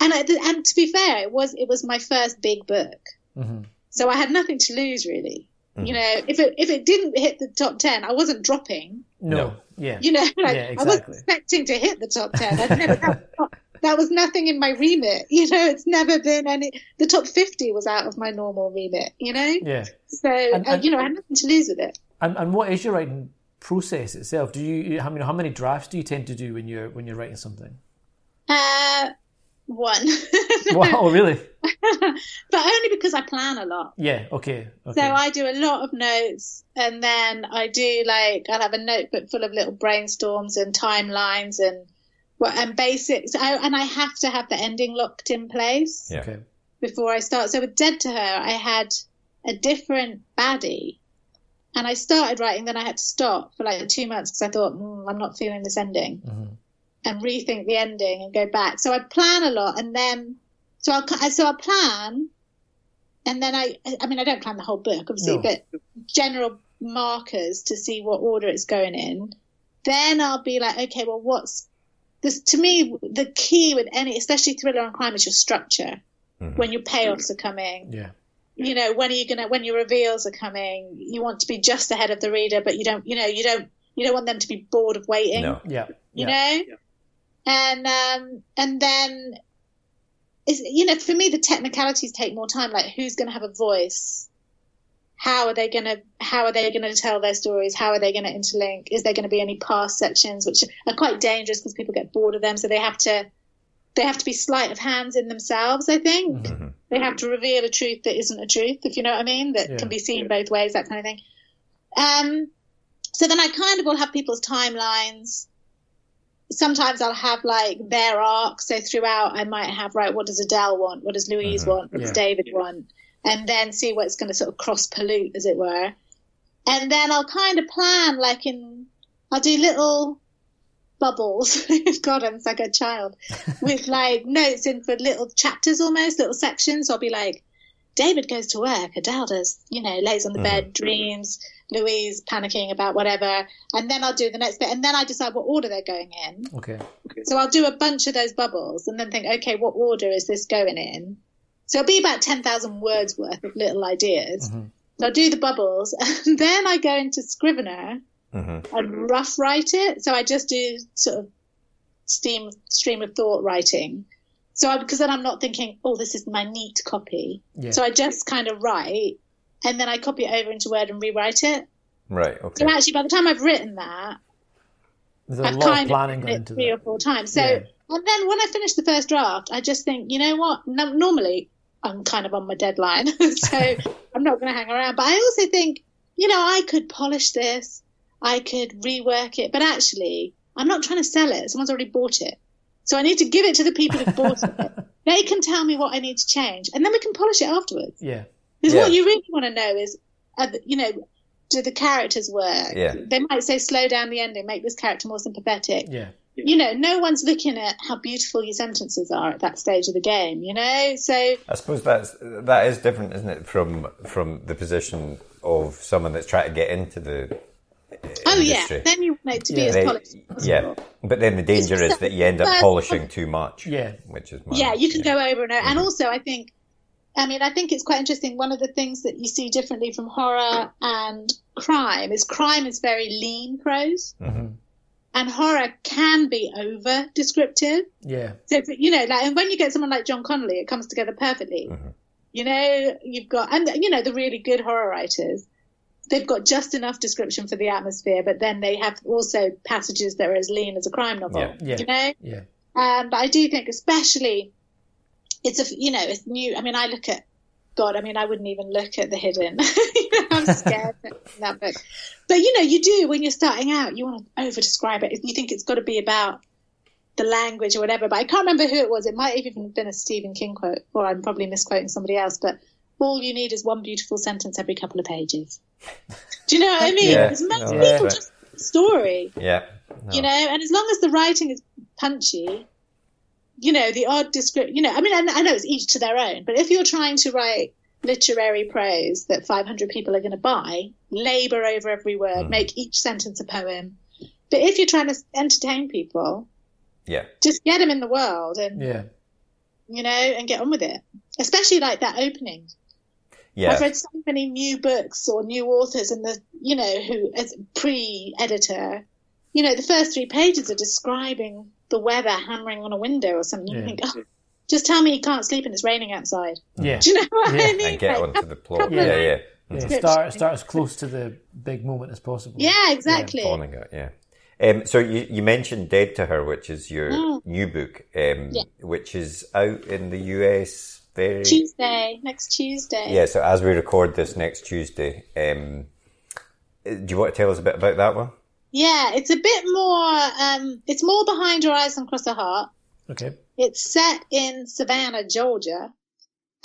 S2: And I, and to be fair, it was, it was my first big book,
S3: Mhm.
S2: so I had nothing to lose really. You know, if it if it didn't hit the top ten, I wasn't dropping.
S3: no,
S1: No.
S3: yeah
S2: You know, like,
S3: Yeah,
S2: I wasn't expecting to hit the top ten. I'd never, that, that was nothing in my remit. You know, it's never been any. The top fifty was out of my normal remit. You know,
S3: yeah
S2: so
S3: And-
S2: uh,
S3: and-
S2: you know, I had nothing to lose with it.
S3: and and what is your writing process itself do you how many how many drafts do you tend to do when you're when you're writing something
S2: Uh, one,
S3: wow oh, really
S2: but only because I plan a lot.
S3: yeah okay okay
S2: So I do a lot of notes, and then I do like I'll have a notebook full of little brainstorms and timelines and well, and basics. I, and I have to have the ending locked in place
S1: Yeah.
S3: okay
S2: before I start. So with Dead to Her, I had a different baddie, and I started writing. Then I had to stop for like two months because I thought mm, I'm not feeling this ending, and rethink the ending and go back. So I plan a lot, and then so I'll so I plan and then I, I mean, I don't plan the whole book, obviously,
S3: No.
S2: but general markers to see what order it's going in. Then I'll be like, okay, well, what's this? To me, the key with any, especially thriller and crime, is your structure. Mm-hmm. When your payoffs are coming,
S3: yeah
S2: you know, when are you gonna, when your reveals are coming, you want to be just ahead of the reader, but you don't, you know, you don't, you don't want them to be bored of waiting
S1: No.
S3: yeah
S2: you
S3: yeah.
S2: know and um and then is you know for me the technicalities take more time. Like who's going to have a voice? How are they going to how are they going to tell their stories? How are they going to interlink? Is there going to be any past sections which are quite dangerous because people get bored of them. So they have to they have to be sleight of hands in themselves i think.
S1: Mm-hmm.
S2: they have to reveal a truth that isn't a truth if you know what i mean that
S3: Yeah.
S2: can be seen both ways that kind of thing. Um so then i kind of will have people's timelines sometimes i'll have like their arc so throughout i might have right what does adele want what does louise mm-hmm. want what does
S3: Yeah.
S2: david want and then see what's going to sort of cross pollute, as it were. And then I'll kind of plan, like in, I'll do little bubbles. God, I'm like a child with like notes in for little chapters almost, little sections. So I'll be like, David goes to work, Adele does, you know, lays on the bed, mm-hmm. dreams, Louise panicking about whatever. And then I'll do the next bit. And then I decide what order they're going in.
S3: Okay.
S2: So I'll do a bunch of those bubbles and then think, okay, what order is this going in? So it'll be about 10,000 words worth of little ideas. So I'll do the bubbles and then I go into Scrivener
S1: Mm-hmm.
S2: and rough write it. So I just do sort of steam, stream of thought writing. So because then I'm not thinking, oh, this is my neat copy.
S3: Yeah.
S2: So I just kind of write and then I copy it over into Word and rewrite it.
S1: Right. Okay.
S2: So actually, by the time I've written that,
S3: There's a
S2: I've
S3: lot of
S2: kind
S3: planning
S2: of
S3: going
S2: done it
S3: into
S2: three or four times. So,
S3: Yeah.
S2: and then when I finish the first draft, I just think, you know what? No, normally, I'm kind of on my deadline, so I'm not going to hang around. But I also think, you know, I could polish this, I could rework it, but actually, I'm not trying to sell it. Someone's already bought it, so I need to give it to the people who've bought it. They can tell me what I need to change, and then we can polish it afterwards.
S3: Yeah.
S2: Because
S1: Yeah.
S2: what you really want to know is, uh, you know, do the characters work?
S1: Yeah.
S2: They might say slow down the ending, make this character more sympathetic.
S3: Yeah.
S2: You know, no one's looking at how beautiful your sentences are at that stage of the game. You know, so
S1: I suppose that's that is different, isn't it, from from the position of someone that's trying to get into the
S2: oh
S1: industry.
S2: yeah, then you want it to be
S3: Yeah.
S2: as
S1: They-
S2: polished. as possible.
S1: yeah, but then the danger is that you end up polishing too much.
S3: Yeah.
S1: which is my,
S2: yeah, you can go over and over. And also, I think, I mean, I think it's quite interesting. One of the things that you see differently from horror and crime is crime is very lean prose, and horror can be over descriptive.
S3: Yeah.
S2: So you know, like, and when you get someone like John Connolly, it comes together perfectly. You know, you've got, and you know, the really good horror writers, they've got just enough description for the atmosphere, but then they have also passages that are as lean as a crime novel.
S1: Yeah.
S3: Yeah.
S2: You know,
S3: Yeah.
S2: um, but I do think, especially, it's a, you know, it's new. I mean, I look at, God, I mean, I wouldn't even look at the hidden. you know, I'm scared of that book. But you know, you do when you're starting out. You want to over describe it. You think it's got to be about the language or whatever. But I can't remember who it was. It might have even been a Stephen King quote, or I'm probably misquoting somebody else. But all you need is one beautiful sentence every couple of pages. Do you know what I mean?
S1: Yeah.
S2: Because most
S1: No,
S2: people just story
S1: yeah, no.
S2: you know and as long as the writing is punchy you know the odd description you know i mean I, I know it's each to their own but if you're trying to write literary prose that 500 people are going to buy labor over every word hmm. make each sentence a poem. But if you're trying to entertain people
S1: yeah,
S2: just get them in the world and
S3: Yeah.
S2: you know and get on with it. Especially like that opening.
S1: Yeah.
S2: I've read so many new books or new authors, and the you know who as pre-editor, you know the first three pages are describing the weather hammering on a window or something. You think, oh, just tell me you can't sleep and it's raining outside.
S3: Yeah.
S2: Do you know what
S3: Yeah.
S2: I mean?
S1: and get
S2: Like,
S1: onto the plot.
S2: couple
S1: Yeah,
S2: of
S1: yeah,
S3: Yeah. Start start as close to the big moment as possible.
S2: yeah, exactly.
S1: Fawning it, yeah. Um, so you, you mentioned Dead to Her, which is your
S2: Mm.
S1: new book, um,
S2: Yeah.
S1: which is out in the US very
S2: Tuesday, next Tuesday.
S1: Yeah, so as we record this next Tuesday, um, do you want to tell us a bit about that one?
S2: Yeah, it's a bit more. Um, it's more Behind Her Eyes than Cross Her Heart.
S3: Okay.
S2: It's set in Savannah, Georgia,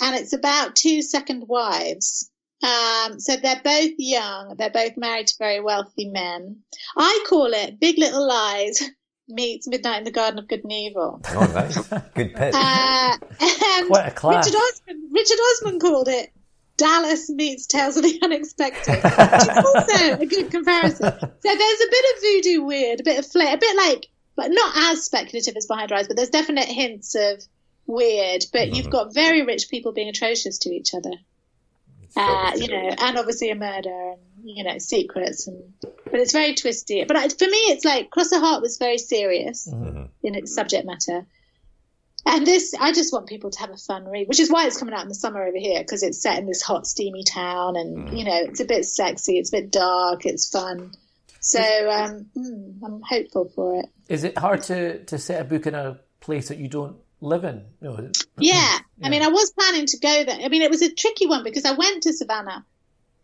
S2: and it's about two second wives. Um, so they're both young. They're both married to very wealthy men. I call it Big Little Lies meets Midnight in the Garden of Good and Evil.
S1: Oh, nice. Good pitch.
S2: Uh, and
S3: Quite a clash.
S2: Richard Osman, Richard Osman called it Dallas meets Tales of the Unexpected, which is also a good comparison. So there's a bit of voodoo weird, a bit of flair, a bit like, but not as speculative as Behind Her Eyes, but there's definite hints of weird. But you've got very rich people being atrocious to each other, uh, you know, and obviously a murder and you know secrets, and but it's very twisty. But I, for me, it's like Cross Her Heart was very serious in its subject matter. And this, I just want people to have a fun read, which is why it's coming out in the summer over here because it's set in this hot, steamy town, and mm. you know it's a bit sexy, it's a bit dark, it's fun. So um, mm, I'm hopeful for it.
S3: Is it hard to to set a book in a place that you don't live in?
S2: No. Yeah. yeah. I mean, I was planning to go there. I mean, it was a tricky one because I went to Savannah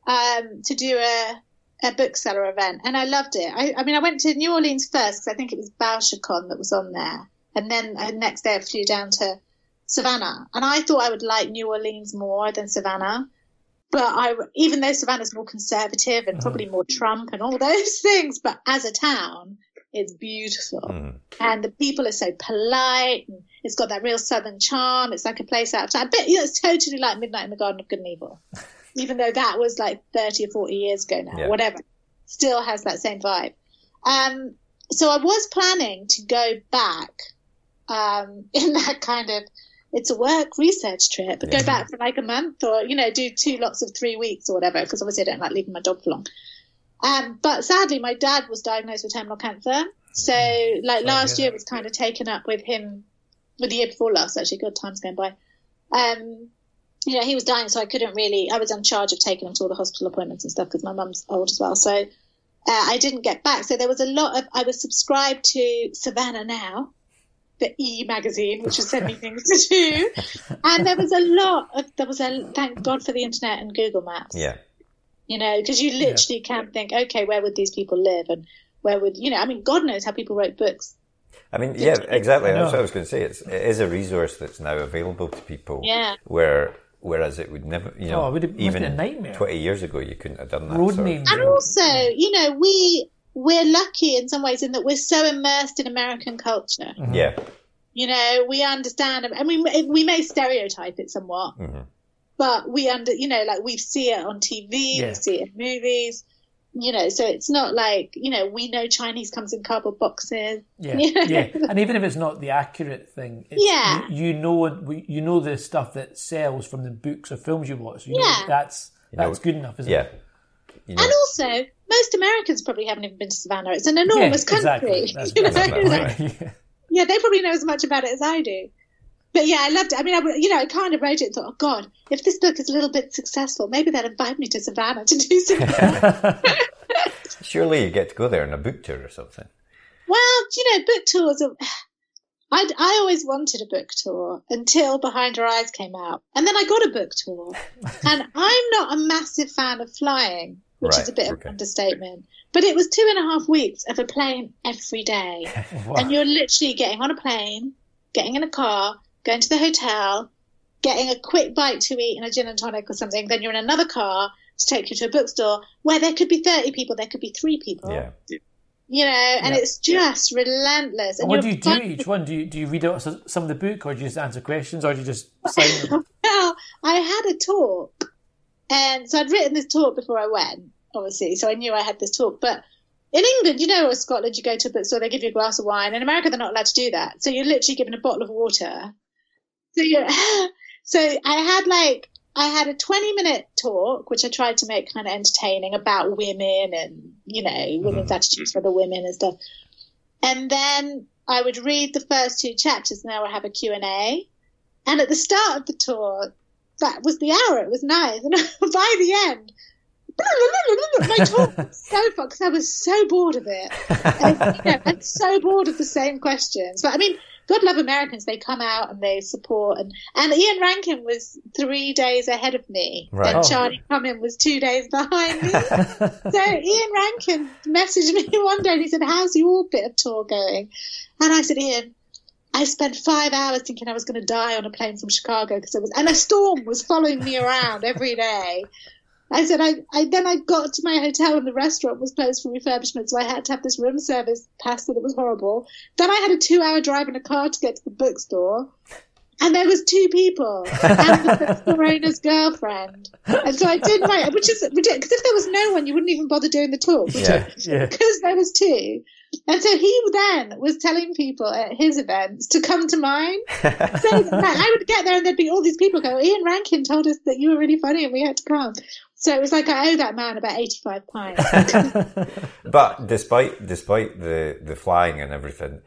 S2: um, to do a a bookseller event, and I loved it. I, I mean, I went to New Orleans first because I think it was BoucherCon that was on there, and then the next day I flew down to Savannah, and I thought I would like New Orleans more than Savannah. But I, even though Savannah's more conservative and probably more Trump and all those things, but as a town, it's beautiful. Mm. And the people are so polite and it's got that real southern charm. It's like a place out of time. But you know, it's totally like Midnight in the Garden of Good and Evil. Even though that was like 30 or 40 years ago now, yeah. whatever. Still has that same vibe. Um, so I was planning to go back um, in that kind of it's a work research trip. Yeah. Go back for like a month or, you know, do two lots of three weeks or whatever, because obviously I don't like leaving my dog for long. Um, but sadly, my dad was diagnosed with terminal cancer. So, like, last year was kind of taken up with him, with the year before last, actually. Good times going by. Um, you know, he was dying, so I couldn't really, I was in charge of taking him to all the hospital appointments and stuff because my mum's old as well. So, uh, I didn't get back. So there was a lot of, I was subscribed to Savannah Now, the E magazine, which was sent me things to do. And there was a lot of, there was a, thank God for the internet and Google Maps.
S1: Yeah.
S2: You know, because you literally yeah. can think, okay, where would these people live? And where would, you know, I mean, God knows how people wrote books.
S1: I mean, yeah, exactly. That's what I was going to say. It's, it is a resource that's now available to people.
S2: Yeah.
S1: Where, whereas it would never, you oh, know,
S3: oh, it
S1: even
S3: a nightmare.
S1: 20 years ago, you couldn't have done that.
S3: Road names.
S2: And also, you know, we, we're lucky in some ways in that we're so immersed in American culture.
S1: Mm-hmm. Yeah.
S2: You know, we understand, I mean, we may stereotype it somewhat, mm-hmm. but we under, you know, like we see it on TV, yeah. we see it in movies, you know, so it's not like, you know, we know Chinese comes in cardboard boxes.
S3: Yeah, you know? yeah. And even if it's not the accurate thing,
S2: yeah.
S3: You, you, know, you know the stuff that sells from the books or films you watch. You yeah. that's, that's you know, good enough, isn't
S1: yeah.
S3: it?
S2: You know. And also, most Americans probably haven't even been to Savannah. It's an enormous
S3: yeah,
S2: country.
S3: Exactly. You know?
S2: Right. yeah yeah, they probably know as much about it as I do. But yeah, I loved it. I mean, I, you know, I kind of wrote it and thought, oh God, if this book is a little bit successful, maybe they'll invite me to Savannah to do something.
S1: Surely you get to go there on a book tour or something.
S2: Well, you know, book tours are. I I always wanted a book tour until Behind Her Eyes came out. And then I got a book tour. and I'm not a massive fan of flying, which right, is a bit okay. of an understatement. But it was two and a half weeks of a plane every day. wow. And you're literally getting on a plane, getting in a car, going to the hotel, getting a quick bite to eat and a gin and tonic or something. Then you're in another car to take you to a bookstore where there could be 30 people, there could be three people.
S1: Yeah.
S2: You know, and yeah. it's just relentless.
S3: And, and what do you do each one? Do you, do you read out some of the book or do you just answer questions or do you just sign them?
S2: well, I had a talk. And so I'd written this talk before I went obviously. So I knew I had this talk. But in England, you know, or Scotland, you go to a bookstore, they give you a glass of wine. In America, they're not allowed to do that. So you're literally given a bottle of water. So you so I had like, I had a 20 minute talk, which I tried to make kind of entertaining about women and, you know, women's mm-hmm. attitudes for the women and stuff. And then I would read the first two chapters and then I would have a Q&A. And at the start of the tour, that was the hour. It was nice. And by the end, my talk was so fun because I was so bored of it. And, you know, I'm so bored of the same questions. But I mean, God love Americans. They come out and they support. And, and Ian Rankin was three days ahead of me. Right. And oh. Charlie Cumming was two days behind me. so Ian Rankin messaged me one day and he said, how's your bit of tour going? And I said, Ian, I spent five hours thinking I was going to die on a plane from Chicago because it was, and a storm was following me around every day. I said I, I then I got to my hotel and the restaurant was closed for refurbishment, so I had to have this room service pasta that it was horrible. Then I had a two hour drive in a car to get to the bookstore. And there was two people, and the owner's girlfriend. And so I did my, which is ridiculous. Because if there was no one, you wouldn't even bother doing the talk, would yeah, you? Yeah. Because there was two. And so he then was telling people at his events to come to mine. so I would get there and there'd be all these people go, Ian Rankin told us that you were really funny and we had to come. So it was like I owe that man about eighty-five pounds.
S1: but despite despite the the flying and everything,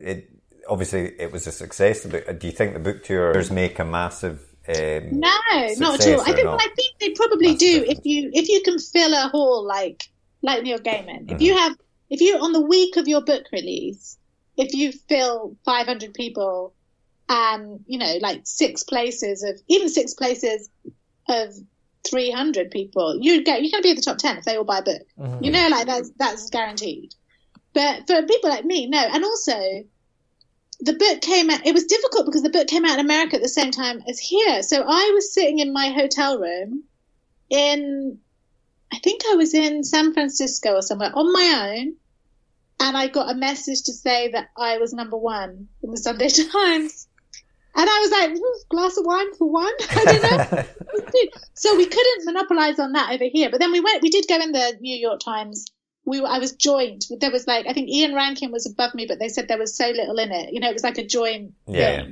S1: it obviously it was a success. But do you think the book tours make a massive? Um,
S2: No, not at all. I think well, I think they probably
S1: That's
S2: do
S1: different.
S2: if you if you can fill a hall like like Neil Gaiman.
S1: Mm-hmm.
S2: If you have if you on the week of your book release, if you fill 500 people and you know like six places of even six places of 300 people, you get you're going to be at the top 10 if they all buy a book. Mm-hmm. You know, like that's that's guaranteed. But for people like me, no. And also, the book came out. It was difficult because the book came out in America at the same time as here. So I was sitting in my hotel room in, I think I was in San Francisco or somewhere on my own, and I got a message to say that I was number one in the Sunday Times. And I was like, glass of wine for one. I don't know. so we couldn't monopolize on that over here. But then we went. We did go in the New York Times. We were, I was joint. There was like I think Ian Rankin was above me, but they said there was so little in it. You know, it was like a joint
S1: Yeah.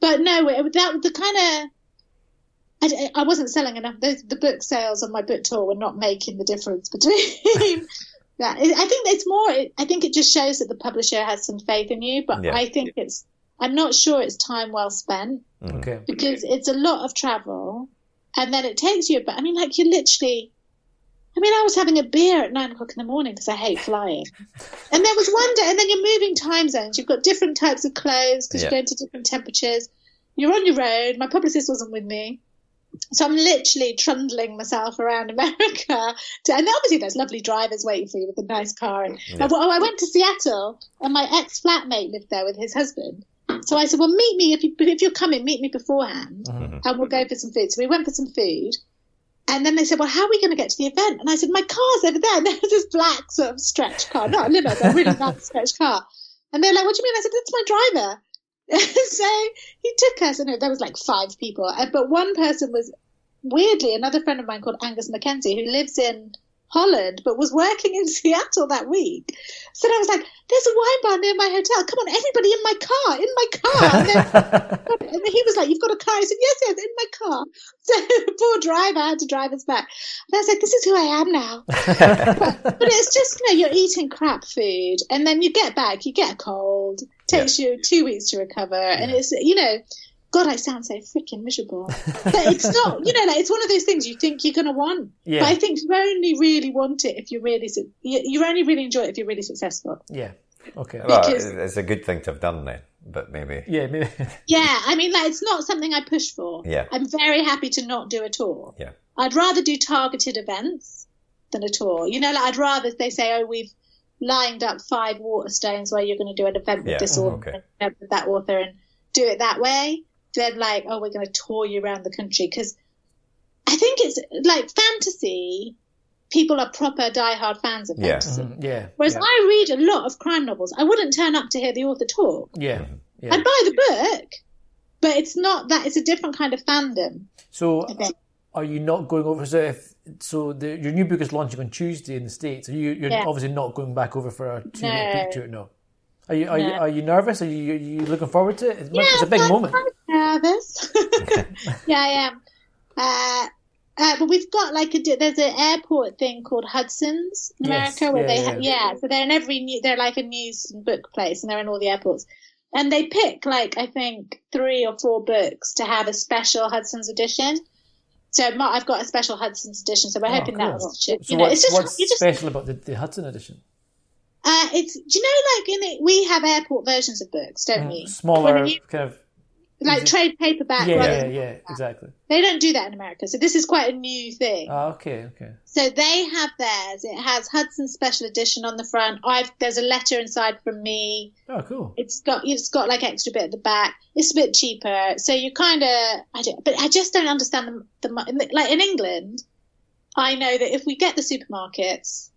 S2: But no, it, that the kind of. I, I wasn't selling enough. The, the book sales on my book tour were not making the difference between that. I think it's more. I think it just shows that the publisher has some faith in you. But
S1: Yeah.
S2: I think it's. I'm not sure it's time well spent mm.
S3: Okay.
S2: because it's a lot of travel, and then it takes you. But I mean, like you're literally. I mean, I was having a beer at nine o'clock in the morning because I hate flying. And there was one day, and then you're moving time zones. You've got different types of clothes because
S1: Yeah.
S2: you're going to different temperatures. You're on your road. My publicist wasn't with me. So I'm literally trundling myself around America. To, and obviously there's lovely drivers waiting for you with a nice car. And
S1: Yeah.
S2: oh, I went to Seattle and my ex flatmate lived there with his husband. So I said, well, meet me if you if you're coming, meet me beforehand, uh-huh. mm-hmm. and we'll go for some food. So we went for some food, and then they said, well, how are we going to get to the event? And I said, my car's over there. And there was this black sort of stretch car, not a limo, but a really nice stretch car. And they're like, what do you mean? I said, that's my driver. so he took us, and there was like five people, but one person was weirdly another friend of mine called Angus Mackenzie, who lives in Holland but was working in Seattle that week. So I was like, "There's a wine bar near my hotel. Come on, everybody in my car, in my car." And, then, and he was like, "You've got a car?" I said, "Yes, yes, in my car." So poor driver had to drive us back. And I was like, "This is who I am now." but, but it's just you know you're eating crap food, and then you get back, you get a cold. Takes you two weeks to recover, and it's you know. God, I sound so freaking miserable. But it's not, you know, like it's one of those things you think you're going to want.
S3: Yeah.
S2: But I think you only really want it if you're really, su- you, you only really enjoy it if you're really successful.
S3: yeah. Okay.
S1: well, it's a good thing to have done then, but maybe
S3: Yeah. Maybe.
S2: Yeah, I mean, like it's not something I push for.
S1: Yeah.
S2: I'm very happy to not do a tour.
S1: yeah,
S2: I'd rather do targeted events than a tour. You know, like I'd rather they say, oh, we've lined up five Waterstones where you're going to do an event with
S1: Yeah,
S2: this
S1: mhm,
S2: author
S1: okay.
S2: and with that author and do it that way. Then like, oh, we're going to tour you around the country because I think it's like fantasy. People are proper diehard fans of
S1: Yeah.
S2: fantasy.
S3: Mhm, yeah.
S2: Whereas
S3: yeah.
S2: I read a lot of crime novels. I wouldn't turn up to hear the author talk.
S3: Yeah. Yeah.
S2: I'd buy the book, but it's not that. It's a different kind of fandom.
S3: So, are you not going over? So, if so, the, your new book is launching on Tuesday in the states. Are you? You're
S2: Yeah.
S3: obviously not going back over for a two week
S2: No.
S3: book tour. No. Are you? Are you? Are you nervous? Are you? Are you looking forward to it? It's,
S2: Yeah,
S3: it's a big
S2: I'm
S3: moment.
S2: quite nervous. yeah, I am. Uh, uh, but we've got like a there's an airport thing called Hudson's in
S3: Yes,
S2: America where
S3: yeah,
S2: they
S3: yeah.
S2: ha- yeah so they're in every new they're like a news and book place and they're in all the airports and they pick like I think three or four books to have a special Hudson's edition. So I've got a special Hudson's edition, so we're
S3: Oh,
S2: hoping
S3: cool.
S2: that will.
S3: So
S2: You know, it's just
S3: what's
S2: just
S3: special about the, the Hudson edition?
S2: uh, it's do you know like in it we have airport versions of books, don't we?
S3: Mm, Smaller,
S2: you-
S3: kind of.
S2: Like
S3: it-
S2: trade paperback.
S3: Yeah, yeah, yeah, exactly.
S2: They don't do that in America, so this is quite a new thing.
S3: Oh, okay, okay.
S2: So they have theirs. It has Hudson Special Edition on the front. I've there's a letter inside from me.
S3: Oh, cool.
S2: It's got it's got like extra bit at the back. It's a bit cheaper, so you kind of I don't, but I just don't understand the, the like in England. I know that if we get the supermarkets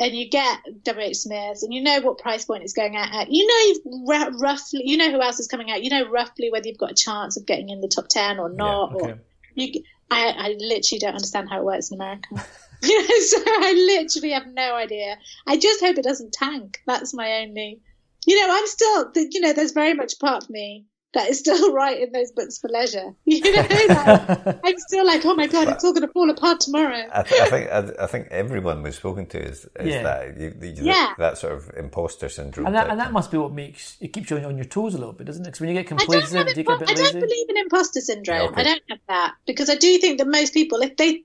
S2: and you get WH Smiths and you know what price point it's going out at, you know you've r- roughly you know who else is coming out. You know roughly whether you've got a chance of getting in the top ten or not.
S3: Okay.
S2: Or you, I, I literally don't understand how it works in America. you know, so I literally have no idea. I just hope it doesn't tank. That's my only. You know, I'm still, you know, there's very much part of me that is still writing those books for leisure. You know, like, I'm still like, oh my god, it's all going to fall apart tomorrow.
S1: I, th- I think I, I, think everyone we've spoken to is, is
S3: Yeah.
S1: that you, you,
S2: Yeah.
S1: that sort of imposter syndrome.
S3: And that, and that must be what makes it keeps you on, on your toes a little bit, doesn't it? Because when you get
S2: I don't,
S3: complacent,
S2: have
S3: you get a
S2: impo-
S3: bit
S2: I don't
S3: lazy.
S2: believe in imposter syndrome.
S1: Okay.
S2: I don't have that because I do think that most people, if they,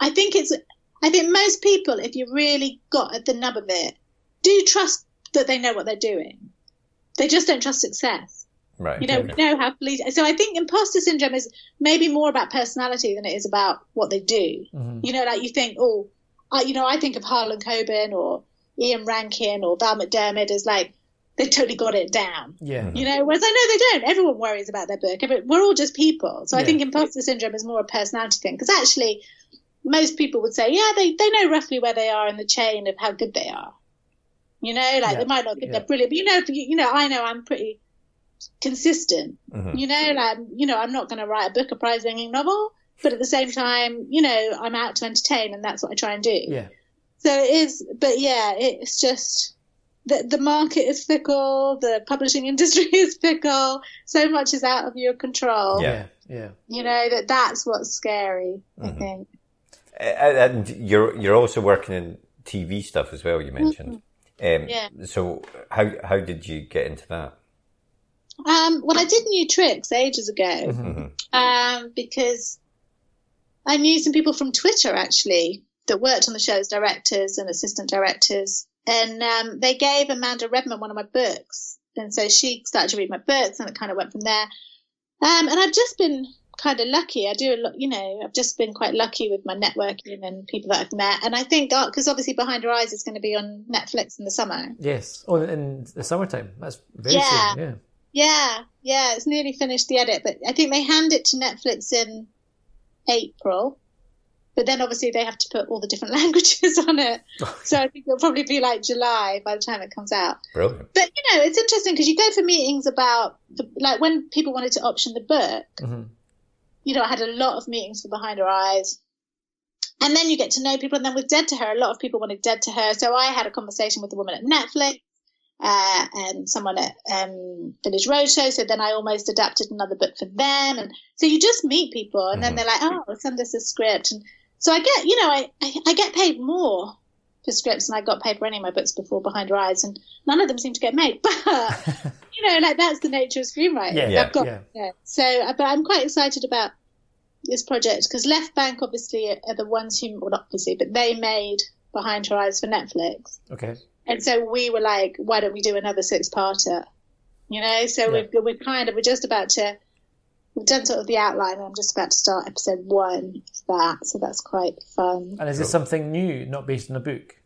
S2: I think it's, I think most people, if you really got at the nub of it, do trust that they know what they're doing. They just don't trust success.
S1: Right.
S2: You know,
S1: okay.
S2: we know how police. So I think imposter syndrome is maybe more about personality than it is about what they do.
S3: Mm-hmm.
S2: You know, like you think, oh, I, you know, I think of Harlan Coben or Ian Rankin or Val McDermid as like they totally got it down.
S3: Yeah.
S2: You know, whereas I know they don't. Everyone worries about their book. Every- We're all just people. So I think imposter syndrome is more a personality thing because actually, most people would say, yeah, they they know roughly where they are in the chain of how good they are. You know, like
S3: Yeah.
S2: they might not think
S3: Yeah.
S2: they're brilliant, but you know, you, you know, I know I'm pretty consistent.
S1: Mhm.
S2: You know, like you know, I'm not going to write a book, a prize-winning novel, but at the same time, you know, I'm out to entertain, and that's what I try and do.
S3: Yeah.
S2: So it is, but yeah, it's just the the market is fickle, the publishing industry is fickle. So much is out of your control.
S1: Yeah.
S3: Yeah. Yeah.
S2: You know that that's what's scary. I
S1: Mm-hmm.
S2: think.
S1: Uh, And you're you're also working in TV stuff as well. You mentioned. Um,
S2: Mm-hmm. Yeah.
S1: So how how did you get into that?
S2: Um, well, I did New Tricks ages ago
S1: Mm-hmm.
S2: um, because I knew some people from Twitter actually that worked on the show as directors and assistant directors, and um, they gave Amanda Redman one of my books, and so she started to read my books, and it kind of went from there. Um, and I've just been kind of lucky. I do a lot, you know, I've just been quite lucky with my networking and people that I've met, and I think because obviously Behind Her Eyes is going to be on Netflix in the summer.
S3: Yes. Oh, in the summertime. That's very
S2: Yeah.
S3: soon. Yeah.
S2: Yeah, yeah, it's nearly finished the edit, but I think they hand it to Netflix in April. But then obviously they have to put all the different languages on it. So I think it'll probably be like July by the time it comes out.
S1: Brilliant.
S2: But you know, it's interesting because you go for meetings about, the, like when people wanted to option the book,
S3: hmm
S2: you know, I had a lot of meetings for Behind Her Eyes. And then you get to know people. And then with Dead to Her, a lot of people wanted Dead to Her. So I had a conversation with the woman at Netflix uh, and someone at um, Village Roadshow. So then I almost adapted another book for them. And so you just meet people and then they're like, oh, send us a script. And so I get, you know, I, I, I get paid more for scripts than I got paid for any of my books before Behind Her Eyes. And none of them seem to get made. But, you know, like that's the nature of screenwriting.
S3: Yeah,
S1: Yeah.
S2: I've got,
S3: yeah.
S2: yeah. So, uh, but I'm quite excited about this project because Left Bank obviously are, are the ones who, well, not obviously, but they made Behind Her Eyes for Netflix.
S3: Okay.
S2: And so we were like, why don't we do another six parter? You know, so
S3: Yeah.
S2: we've, we're kind of, we're just about to, we've done sort of the outline and I'm just about to start episode one of that. So that's quite fun.
S3: And is this something new, not based on a book?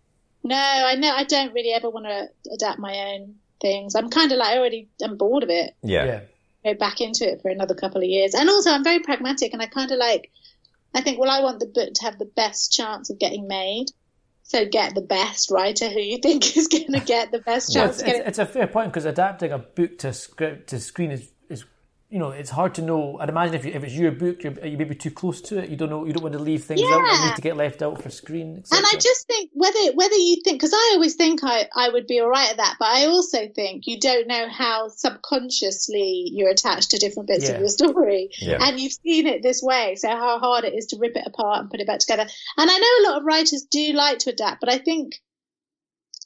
S2: No, I know, I don't really ever want to adapt my own things. I'm kind of like, I already, I'm bored of it.
S1: Yeah.
S3: Yeah.
S2: go back into it for another couple of years. And also, I'm very pragmatic, and I kind of like. I think, well, I want the book to have the best chance of getting made. So get the best writer who you think is going to get the best
S3: Well,
S2: chance.
S3: it's, it's, it's a fair point because adapting a book to script to screen is you know it's hard to know. I'd imagine if, you, if it's your book, you're, you may be too close to it. You don't know. You don't want to leave things out that
S2: Yeah.
S3: need to get left out for screen.
S2: and I just think whether whether you think because I always think I, I would be all right at that, but I also think you don't know how subconsciously you're attached to different bits
S3: Yeah.
S2: of your story,
S1: Yeah.
S2: and you've seen it this way, so how hard it is to rip it apart and put it back together. And I know a lot of writers do like to adapt, but I think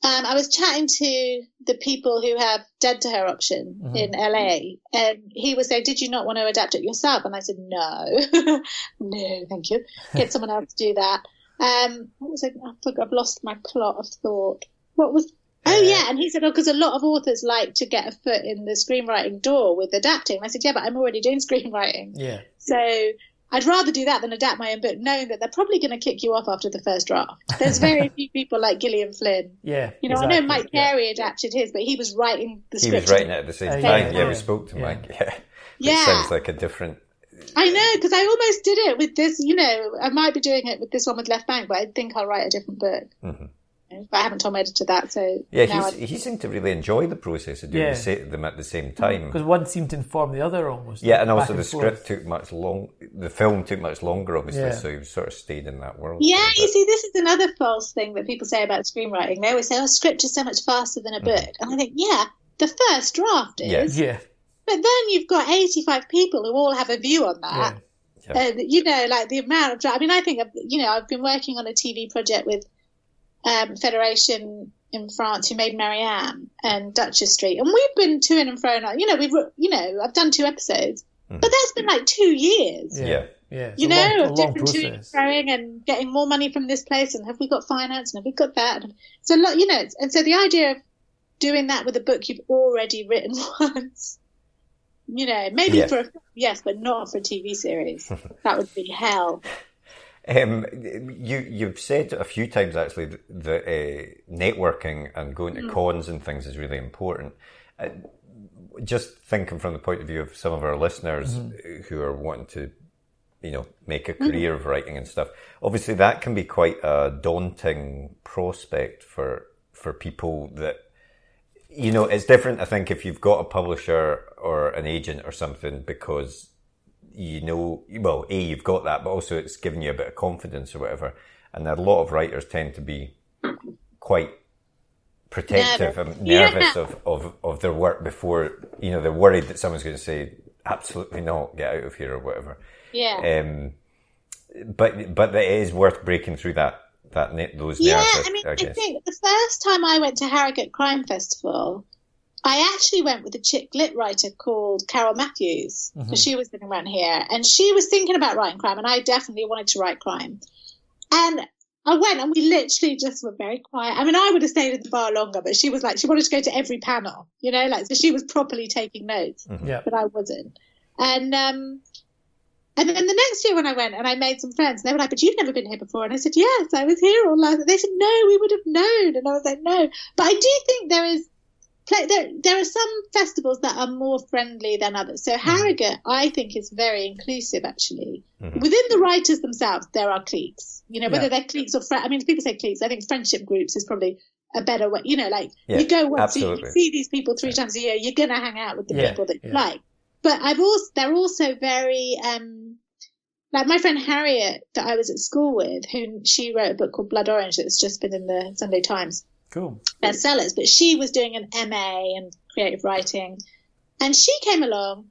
S2: um, I was chatting to the people who have Dead to Her option
S3: Mhm.
S2: in LA, and he was saying, "Did you not want to adapt it yourself?" And I said, "No, no, thank you. Get someone else to do that." Um, what was it? I think I've lost my plot of thought. What was? Oh
S3: Uh,
S2: yeah, and he said, "Oh, because a lot of authors like to get a foot in the screenwriting door with adapting." And I said, "Yeah, but I'm already doing screenwriting,
S3: yeah,
S2: so." I'd rather do that than adapt my own book, knowing that they're probably going to kick you off after the first draft. There's very few people like Gillian Flynn.
S3: yeah.
S2: You know, I know
S3: exactly,
S2: Mike
S3: yeah.
S2: Carey adapted his, but he was writing the script.
S1: He was writing it at the same
S3: Uh,
S1: time.
S3: yeah,
S1: Yeah,
S3: yeah.
S1: we spoke to
S3: Yeah.
S1: Mike. Yeah.
S2: Yeah.
S1: It sounds like a different.
S2: I know because I almost did it with this. You know, I might be doing it with this one with Left Bank, but I think I'll write a different book.
S1: Mhm.
S2: But I haven't told my editor that, so
S1: Yeah, he's, he seemed to really enjoy the process of doing
S3: Yeah.
S1: the sa- them at the same time.
S3: because one seemed to inform the other almost.
S1: Yeah, and
S3: back
S1: also the
S3: forth.
S1: script took much long. The film took much longer, obviously,
S3: Yeah.
S1: so he sort of stayed in that world.
S2: Yeah, you see, this is another false thing that people say about screenwriting. They always say, "Oh, script is so much faster than a mm-hmm. book," and I think, yeah, the first draft is.
S1: Yes.
S3: Yeah,
S2: but then you've got 85 people who all have a view on that.
S3: Yeah.
S2: And, you know, like the amount of, I mean, I think, I've- you know, I've been working on a TV project with um, Federation in France who made Marianne and Duchess Street. And we've been to and fro. and, You know, we've, you know, I've done two episodes, but that's been like two years.
S3: Yeah.
S1: Yeah.
S3: Yeah.
S2: You know,
S3: long, a
S2: of
S3: long
S2: different to and
S3: process.
S2: froing and getting more money from this place, and have we got finance, and have we got that? And a lot, you know, it's- and so the idea of doing that with a book you've already written once, you know, maybe
S1: Yeah.
S2: for a, yes, but not for a TV series. that would be hell.
S1: Um, you you've said a few times actually that, that uh, networking and going to cons and things is really important. Uh, just thinking from the point of view of some of our listeners who are wanting to, you know, make a career of writing and stuff. Obviously, that can be quite a daunting prospect for for people that you know, it's different. I think if you've got a publisher or an agent or something, because you know, well, a you've got that, but also it's giving you a bit of confidence or whatever. And a lot of writers tend to be quite protective and nervous
S2: Yeah.
S1: of, of of their work before you know they're worried that someone's going to say absolutely not, get out of here or whatever.
S2: Yeah.
S1: Um, but but it is worth breaking through that that net those
S2: yeah. I mean,
S1: I
S2: I think the first time I went to Harrogate Crime Festival, I actually went with a chick lit writer called Carole Matthews, because she was living around here, and she was thinking about writing crime, and I definitely wanted to write crime. And I went, and we literally just were very quiet. I mean, I would have stayed at the bar longer, but she was like, she wanted to go to every panel, you know, like, so she was properly taking notes
S3: Yeah.
S2: but I wasn't. And um, and then the next year when I went and I made some friends, they were like, "But you've never been here before," and I said, "Yes, I was here all last." They said, "No, we would have known," and I was like, "No," but I do think there is. There, there are some festivals that are more friendly than others. So Harrogate, I think, is very inclusive. Actually, within the writers themselves, there are cliques. You know, whether
S3: Yeah.
S2: they're cliques or I mean, people say cliques. I think friendship groups is probably a better way. You know, like
S1: Yeah,
S2: you go once, you, you see these people three times a year. You're gonna hang out with the
S3: Yeah,
S2: people that you
S3: yeah.
S2: like but I've also they're also very um like my friend Harriet that I was at school with, who she wrote a book called Blood Orange that's just been in the Sunday Times
S3: Cool.
S2: bestsellers, but she was doing an MA in creative writing, and she came along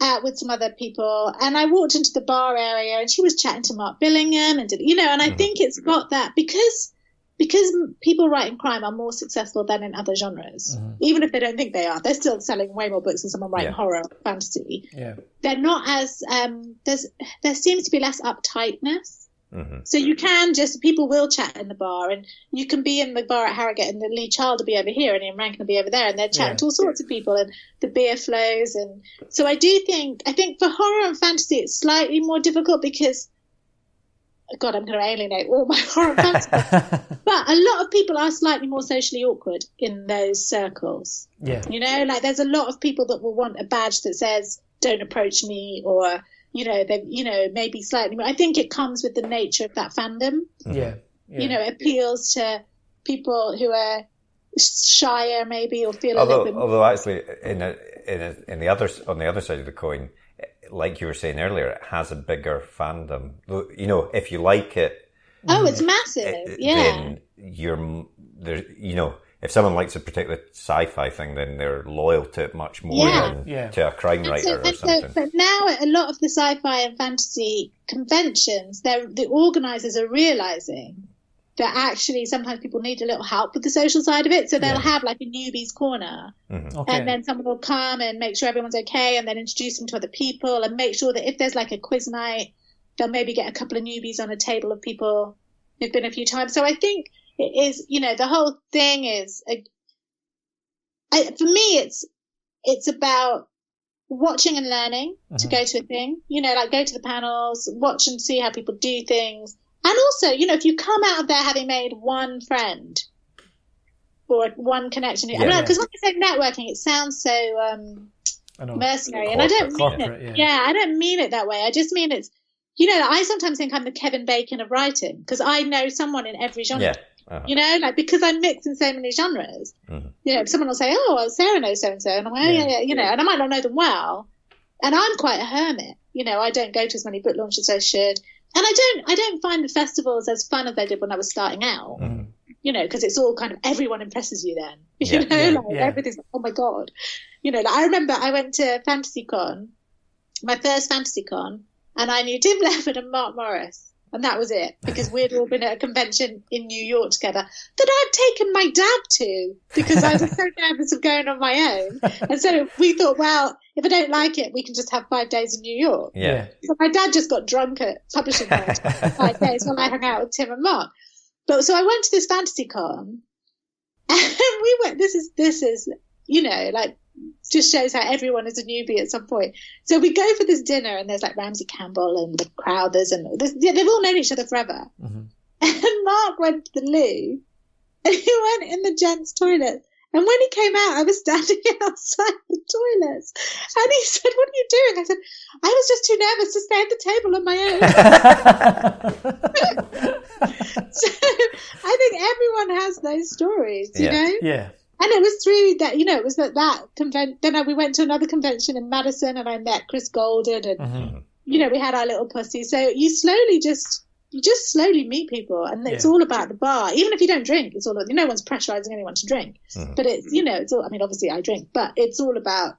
S2: uh, with some other people, and I walked into the bar area, and she was chatting to Mark Billingham, and did, you know, and I think it's got that because because people writing crime are more successful than in other genres, even if they don't think they are, they're still selling way more books than someone writing
S1: Yeah.
S2: horror or fantasy.
S3: Yeah.
S2: They're not as um, there's there seems to be less uptightness.
S1: Mm-hmm.
S2: So you can just people will chat in the bar, and you can be in the bar at Harrogate, and the Lee Child will be over here, and Ian Rankin will be over there, and they're chatting
S3: Yeah.
S2: to all sorts of people, and the beer flows, and so I do think I think for horror and fantasy it's slightly more difficult because. God, I'm going to alienate all my horror fans. but a lot of people are slightly more socially awkward in those circles.
S3: Yeah.
S2: You know, like there's a lot of people that will want a badge that says "Don't approach me," or you know, they you know maybe slightly. I think it comes with the nature of that fandom.
S3: Yeah. yeah.
S2: You know, it appeals to people who are shyer maybe or feel a
S1: Although,
S2: little bit.
S1: although actually, in a, in a, in the other on the other side of the coin, like you were saying earlier, it has a bigger fandom. You know, if you like it,
S2: oh, it's massive.
S1: eh,
S2: Yeah.
S1: then you're m- there. You know, if someone likes a particular sci-fi thing, then they're loyal to it much more
S2: Yeah.
S1: than
S3: Yeah.
S1: to a crime
S2: And
S1: writer
S2: so,
S1: or
S2: and so,
S1: something.
S2: but now at a lot of the sci-fi and fantasy conventions, they're, the organisers are realizing that actually sometimes people need a little help with the social side of it. So they'll
S3: Yeah.
S2: have like a newbies corner, mm-hmm.
S3: Okay.
S2: and then someone will come and make sure everyone's okay, and then introduce them to other people, and make sure that if there's like a quiz night, they'll maybe get a couple of newbies on a table of people who've been a few times. So I think it is, you know, the whole thing is, a, I, for me, it's it's about watching and learning to go to a thing. You know, like go to the panels, watch and see how people do things, and also, you know, if you come out of there having made one friend or one connection, I mean,
S3: Yeah.
S2: because when I say networking, it sounds so um, mercenary, and I don't mean it.
S3: yeah.
S2: Yeah. I don't mean it that way. I just mean it's. You know, I sometimes think I'm the Kevin Bacon of writing because I know someone in every genre.
S1: Uh-huh.
S2: You know, like because I mix in so many genres.
S1: Mhm.
S2: You know, someone will say, "Oh, well, Sarah knows so and so," and I'm like, "Oh, yeah,
S3: Yeah.
S2: yeah," you know, and I might not know them well. And I'm quite a hermit. You know, I don't go to as many book launches as I should, and I don't, I don't find the festivals as fun as I did when I was starting out. You know, because it's all kind of everyone impresses you then. You
S1: Yeah.
S2: know, like everything's like, oh my god. You know, like I remember I went to FantasyCon, my first FantasyCon, and I knew Tim Lebbon and Mark Morris. And that was it, because we'd all been at a convention in New York together that I'd taken my dad to because I was so nervous of going on my own. And so we thought, well, if I don't like it, we can just have five days in New York.
S1: Yeah.
S2: So my dad just got drunk at Publishing House for five days while I hung out with Tim and Mark. But so I went to this fantasy con and we went, this is, this is, you know, like just shows how everyone is a newbie at some point. So we go for this dinner and there's like Ramsey Campbell and the Crowthers and this, yeah, they've all known each other forever.
S3: Mm-hmm.
S2: And Mark went to the loo and he went in the gents toilet. And when he came out, I was standing outside the toilets. And he said, What are you doing? I said, I was just too nervous to stay at the table on my own. so I think everyone has those stories, you
S1: Yeah.
S2: know?
S3: yeah.
S2: And it was through that, you know, it was at that convention. Then I- we went to another convention in Madison and I met Chris Golden and,
S3: Mm-hmm.
S2: you know, we had our little pussy. So you slowly just, you just slowly meet people and it's
S3: Yeah.
S2: all about the bar. Even if you don't drink, it's all, no one's pressurizing anyone to drink. But it's, you know, it's all, I mean, obviously I drink, but it's all about